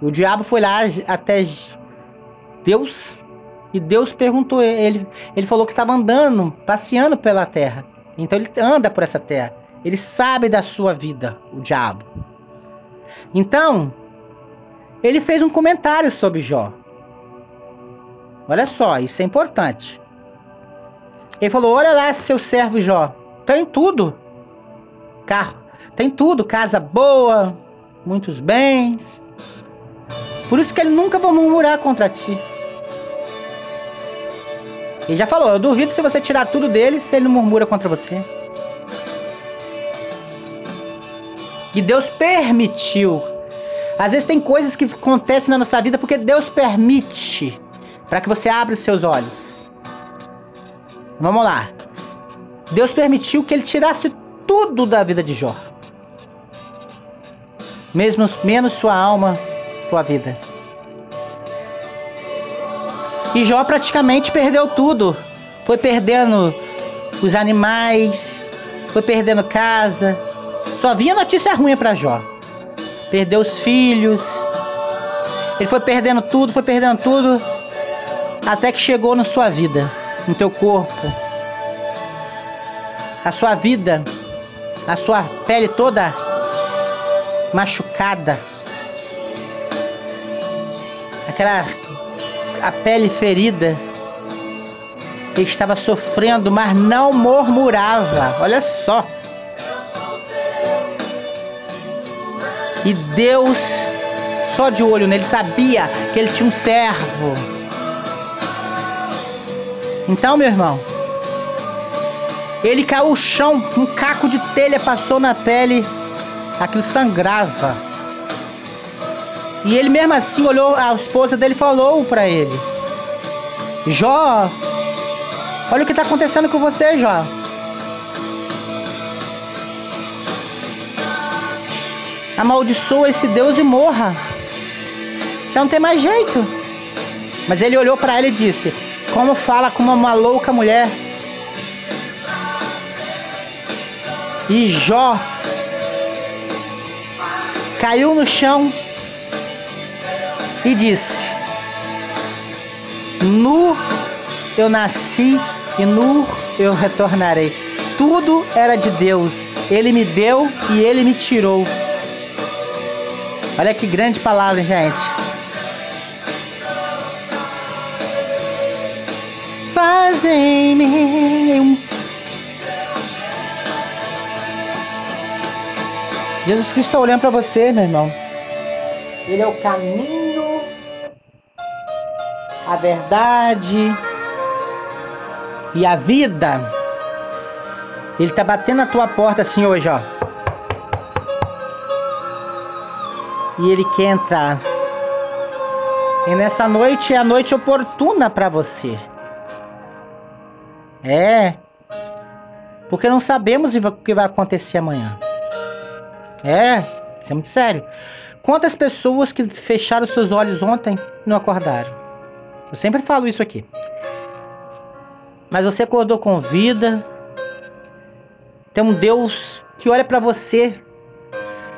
O diabo foi lá até Deus e Deus perguntou ele, ele falou que estava andando, passeando pela terra. Então ele anda por essa terra. Ele sabe da sua vida, o diabo. Então, ele fez um comentário sobre Jó. Olha só, isso é importante. Ele falou: Olha lá, seu servo Jó, tem tudo. Carro, tem tudo, casa boa, muitos bens. Por isso que ele nunca vai murmurar contra ti. Ele já falou, eu duvido se você tirar tudo dele se ele não murmura contra você. E Deus permitiu Às vezes tem coisas que acontecem na nossa vida porque Deus permite para que você abra os seus olhos. Vamos lá. Deus permitiu que ele tirasse tudo da vida de Jó. Mesmo menos sua alma, sua vida. E Jó praticamente perdeu tudo. Foi perdendo os animais, foi perdendo casa. Só vinha notícia ruim para Jó. Perdeu os filhos. Ele foi perdendo tudo, foi perdendo tudo. Até que chegou na sua vida, no teu corpo. A sua vida, a sua pele toda machucada. Aquela a pele ferida. Ele estava sofrendo, mas não murmurava. Olha só. E Deus, só de olho nele, sabia que ele tinha um servo. Então, meu irmão, ele caiu no chão, um caco de telha passou na pele, aquilo sangrava. E ele mesmo assim olhou, a esposa dele falou para ele: Jó, olha o que está acontecendo com você, Jó. Amaldiçoa esse Deus e morra. Já não tem mais jeito. Mas ele olhou para ela e disse: Como fala como uma louca mulher. E Jó caiu no chão e disse: Nu eu nasci e nu eu retornarei. Tudo era de Deus. Ele me deu e ele me tirou. Olha que grande palavra, gente. Fazem-me Jesus Cristo está olhando para você, meu irmão. Ele é o caminho, a verdade e a vida. Ele está batendo na tua porta assim hoje, ó. E ele quer entrar. E nessa noite é a noite oportuna para você. É. Porque não sabemos o que vai acontecer amanhã. É, isso é muito sério. Quantas pessoas que fecharam seus olhos ontem não acordaram? Eu sempre falo isso aqui. Mas você acordou com vida. Tem um Deus que olha para você.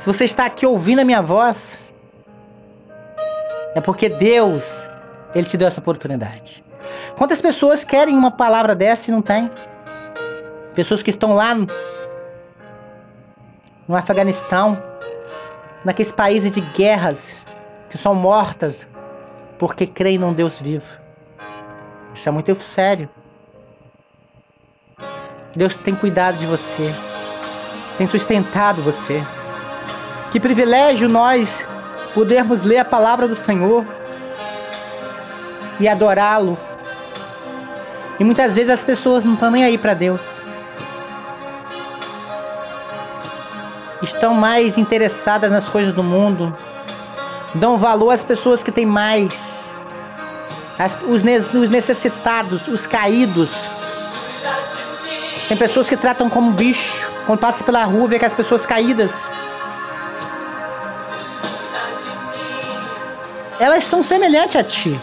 Se você está aqui ouvindo a minha voz, é porque Deus, ele te deu essa oportunidade. Quantas pessoas querem uma palavra dessa e não tem? Pessoas que estão lá no, Afeganistão, naqueles países de guerras que são mortas porque creem num Deus vivo. Isso é muito sério. Deus tem cuidado de você, tem sustentado você. Que privilégio nós podermos ler a palavra do Senhor e adorá-lo. E muitas vezes as pessoas não estão nem aí para Deus. estão mais interessadas nas coisas do mundo, dão valor às pessoas que têm mais, as, os, os necessitados, os caídos. Tem pessoas que tratam como bicho, quando passa pela rua vê que as pessoas caídas. Elas são semelhantes a ti.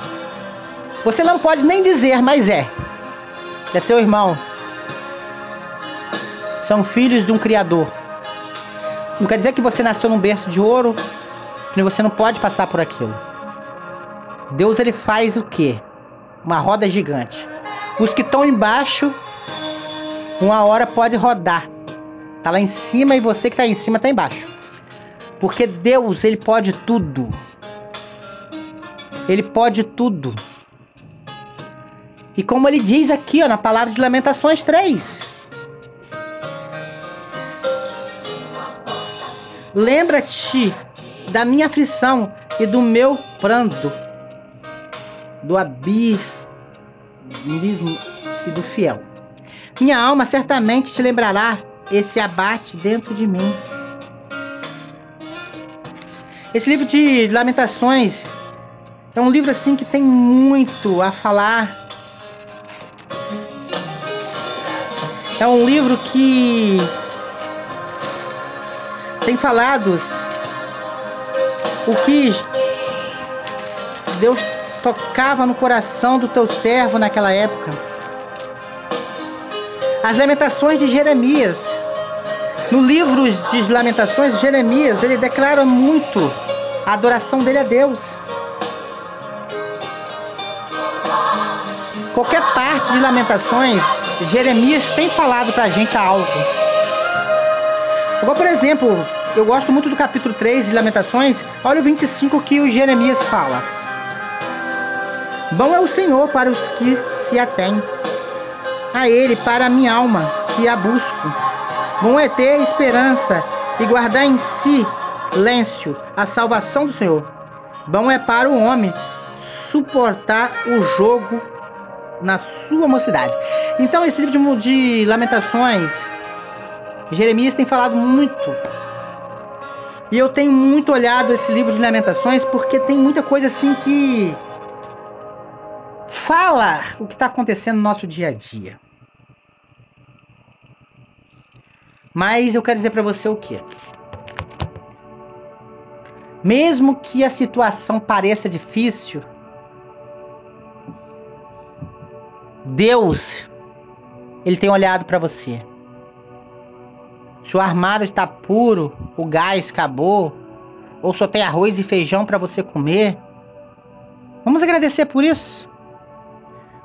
Você não pode nem dizer, mas é. É seu irmão. São filhos de um Criador. Não quer dizer que você nasceu num berço de ouro, que você não pode passar por aquilo. Deus ele faz o quê? Uma roda gigante. Os que estão embaixo, uma hora pode rodar. Tá lá em cima e você que tá em cima tá embaixo. Porque Deus, ele pode tudo. Ele pode tudo. E como ele diz aqui, ó, na palavra de Lamentações 3, Lembra-te da minha aflição e do meu pranto, do abismo e do fiel. Minha alma certamente te lembrará esse abate dentro de mim. Esse livro de Lamentações é um livro assim que tem muito a falar. É um livro que tem falado o que Deus tocava no coração do teu servo naquela época. As lamentações de Jeremias. No livro de Lamentações, Jeremias, ele declara muito a adoração dele a Deus. Qualquer parte de Lamentações, Jeremias tem falado pra gente algo. Por exemplo, eu gosto muito do capítulo 3 de Lamentações. Olha o 25 que o Jeremias fala. Bom é o Senhor para os que se atêm a Ele, para a minha alma que a busco. Bom é ter esperança e guardar em si silêncio a salvação do Senhor. Bom é para o homem suportar o jogo na sua mocidade. Então, esse livro de, de Lamentações, Jeremias tem falado muito. E eu tenho muito olhado esse livro de Lamentações porque tem muita coisa assim que fala o que está acontecendo no nosso dia a dia. Mas eu quero dizer para você o que? Mesmo que a situação pareça difícil, Deus, ele tem olhado para você. Se o armário está puro, o gás acabou, ou só tem arroz e feijão para você comer, vamos agradecer por isso.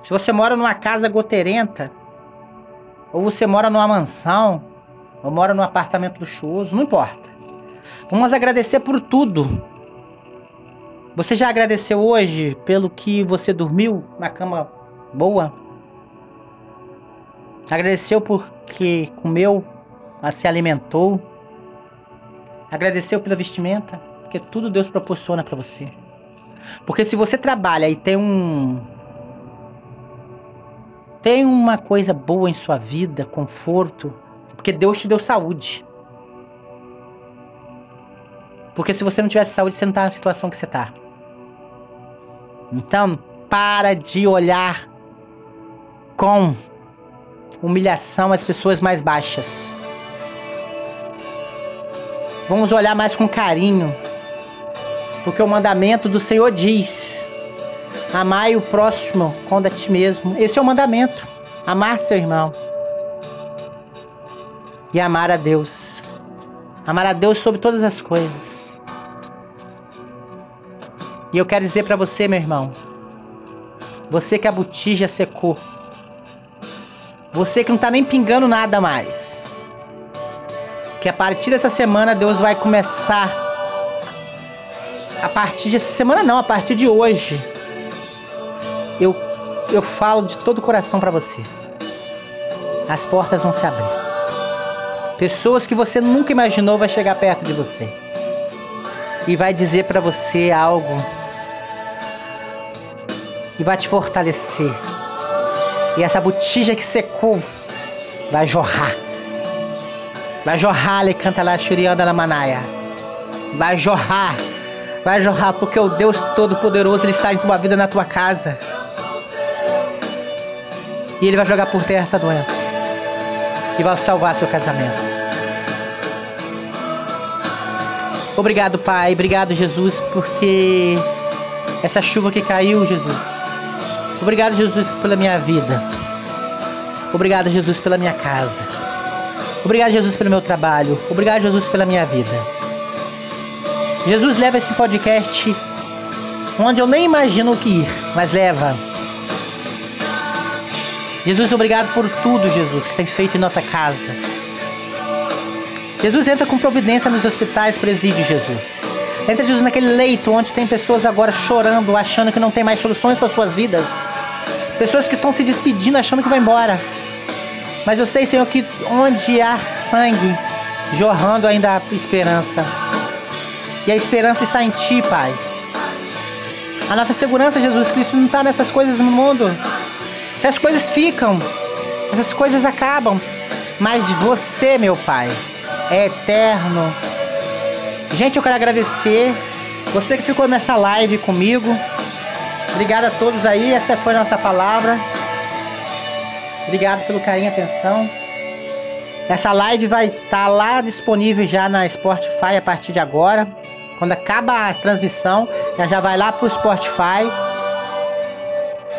Se você mora numa casa goteirenta, ou você mora numa mansão, ou mora num apartamento luxuoso, não importa. Vamos agradecer por tudo. Você já agradeceu hoje pelo que você dormiu na cama boa? Agradeceu porque comeu, se alimentou? Agradeceu pela vestimenta? Porque tudo Deus proporciona para você. Porque se você trabalha e tem um tem uma coisa boa em sua vida, conforto, porque Deus te deu saúde. Porque se você não tivesse saúde, você não tá na situação que você tá. Então, para de olhar com humilhação as pessoas mais baixas. Vamos olhar mais com carinho. Porque o mandamento do Senhor diz: Amai o próximo como a ti mesmo. Esse é o mandamento. Amar seu irmão. E amar a Deus. Amar a Deus sobre todas as coisas. E eu quero dizer para você, meu irmão. Você que a botija secou. Você que não tá nem pingando nada mais. Que a partir dessa semana Deus vai começar. A partir dessa semana não, a partir de hoje. Eu, eu falo de todo o coração para você. As portas vão se abrir. Pessoas que você nunca imaginou vai chegar perto de você. E vai dizer para você algo. E vai te fortalecer e essa botija que secou vai jorrar. Vai jorrar, ele canta lá, churianda na manaia. Vai jorrar. Vai jorrar, porque o Deus Todo-Poderoso ele está em tua vida, na tua casa. E ele vai jogar por terra essa doença. E vai salvar seu casamento. Obrigado, Pai. Obrigado, Jesus, porque essa chuva que caiu, Jesus Obrigado, Jesus, pela minha vida. Obrigado, Jesus, pela minha casa. Obrigado, Jesus, pelo meu trabalho. Obrigado, Jesus, pela minha vida. Jesus leva esse podcast onde eu nem imagino o que ir, mas leva. Jesus, obrigado por tudo, Jesus, que tem feito em nossa casa. Jesus entra com providência nos hospitais, presídio, Jesus. Entra, Jesus, naquele leito onde tem pessoas agora chorando, achando que não tem mais soluções para suas vidas. Pessoas que estão se despedindo achando que vai embora. Mas eu sei, Senhor, que onde há sangue jorrando ainda há esperança. E a esperança está em Ti, Pai. A nossa segurança, Jesus Cristo, não está nessas coisas no mundo. Essas coisas ficam, essas coisas acabam. Mas você, meu Pai, é eterno. Gente, eu quero agradecer Você que ficou nessa live comigo, obrigado a todos aí. Essa foi a nossa palavra. Obrigado pelo carinho e atenção. Essa live vai estar tá lá disponível já na Spotify a partir de agora. Quando acaba a transmissão, ela já vai lá pro Spotify.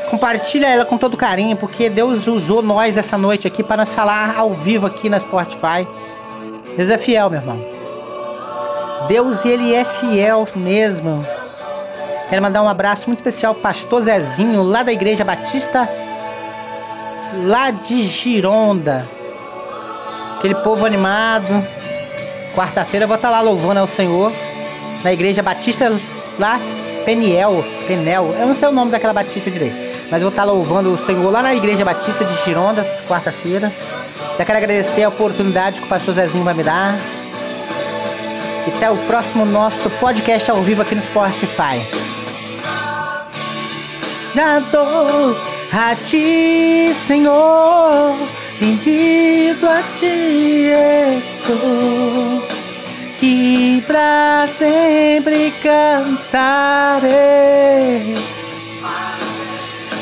Compartilha ela com todo carinho, porque Deus usou nós essa noite aqui para nós falar ao vivo aqui na Spotify. Deus é fiel, meu irmão. Deus ele é fiel mesmo. Quero mandar um abraço muito especial ao pastor Zezinho, lá da Igreja Batista lá de Gironda. Aquele povo animado. Quarta-feira eu vou estar lá louvando ao Senhor. Na igreja Batista lá, Peniel, Penel. Eu não sei o nome daquela Batista direito. Mas vou estar louvando o Senhor lá na igreja Batista de Gironda, quarta-feira. Já quero agradecer a oportunidade que o pastor Zezinho vai me dar. Até o próximo nosso podcast ao vivo aqui no Spotify. Tô a ti, Senhor, rendido a ti estou, que pra sempre cantarei.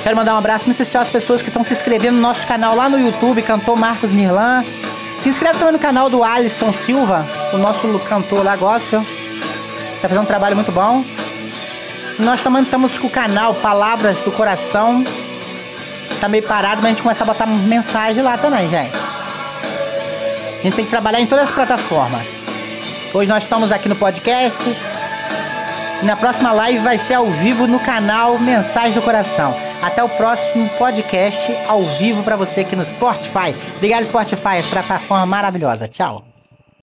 Quero mandar um abraço muito especial às pessoas que estão se inscrevendo no nosso canal lá no YouTube, cantor Marcos Mirlan. Se inscreve também no canal do Alisson Silva, o nosso cantor lá gospel. Tá fazendo um trabalho muito bom. Nós também estamos com o canal Palavras do Coração tá meio parado, mas a gente começa a botar mensagem lá também, gente. A gente tem que trabalhar em todas as plataformas. Hoje nós estamos aqui no podcast. E na próxima live vai ser ao vivo no canal Mensagem do Coração. Até o próximo podcast ao vivo para você aqui no Spotify. Obrigado, Spotify, essa plataforma maravilhosa. Tchau.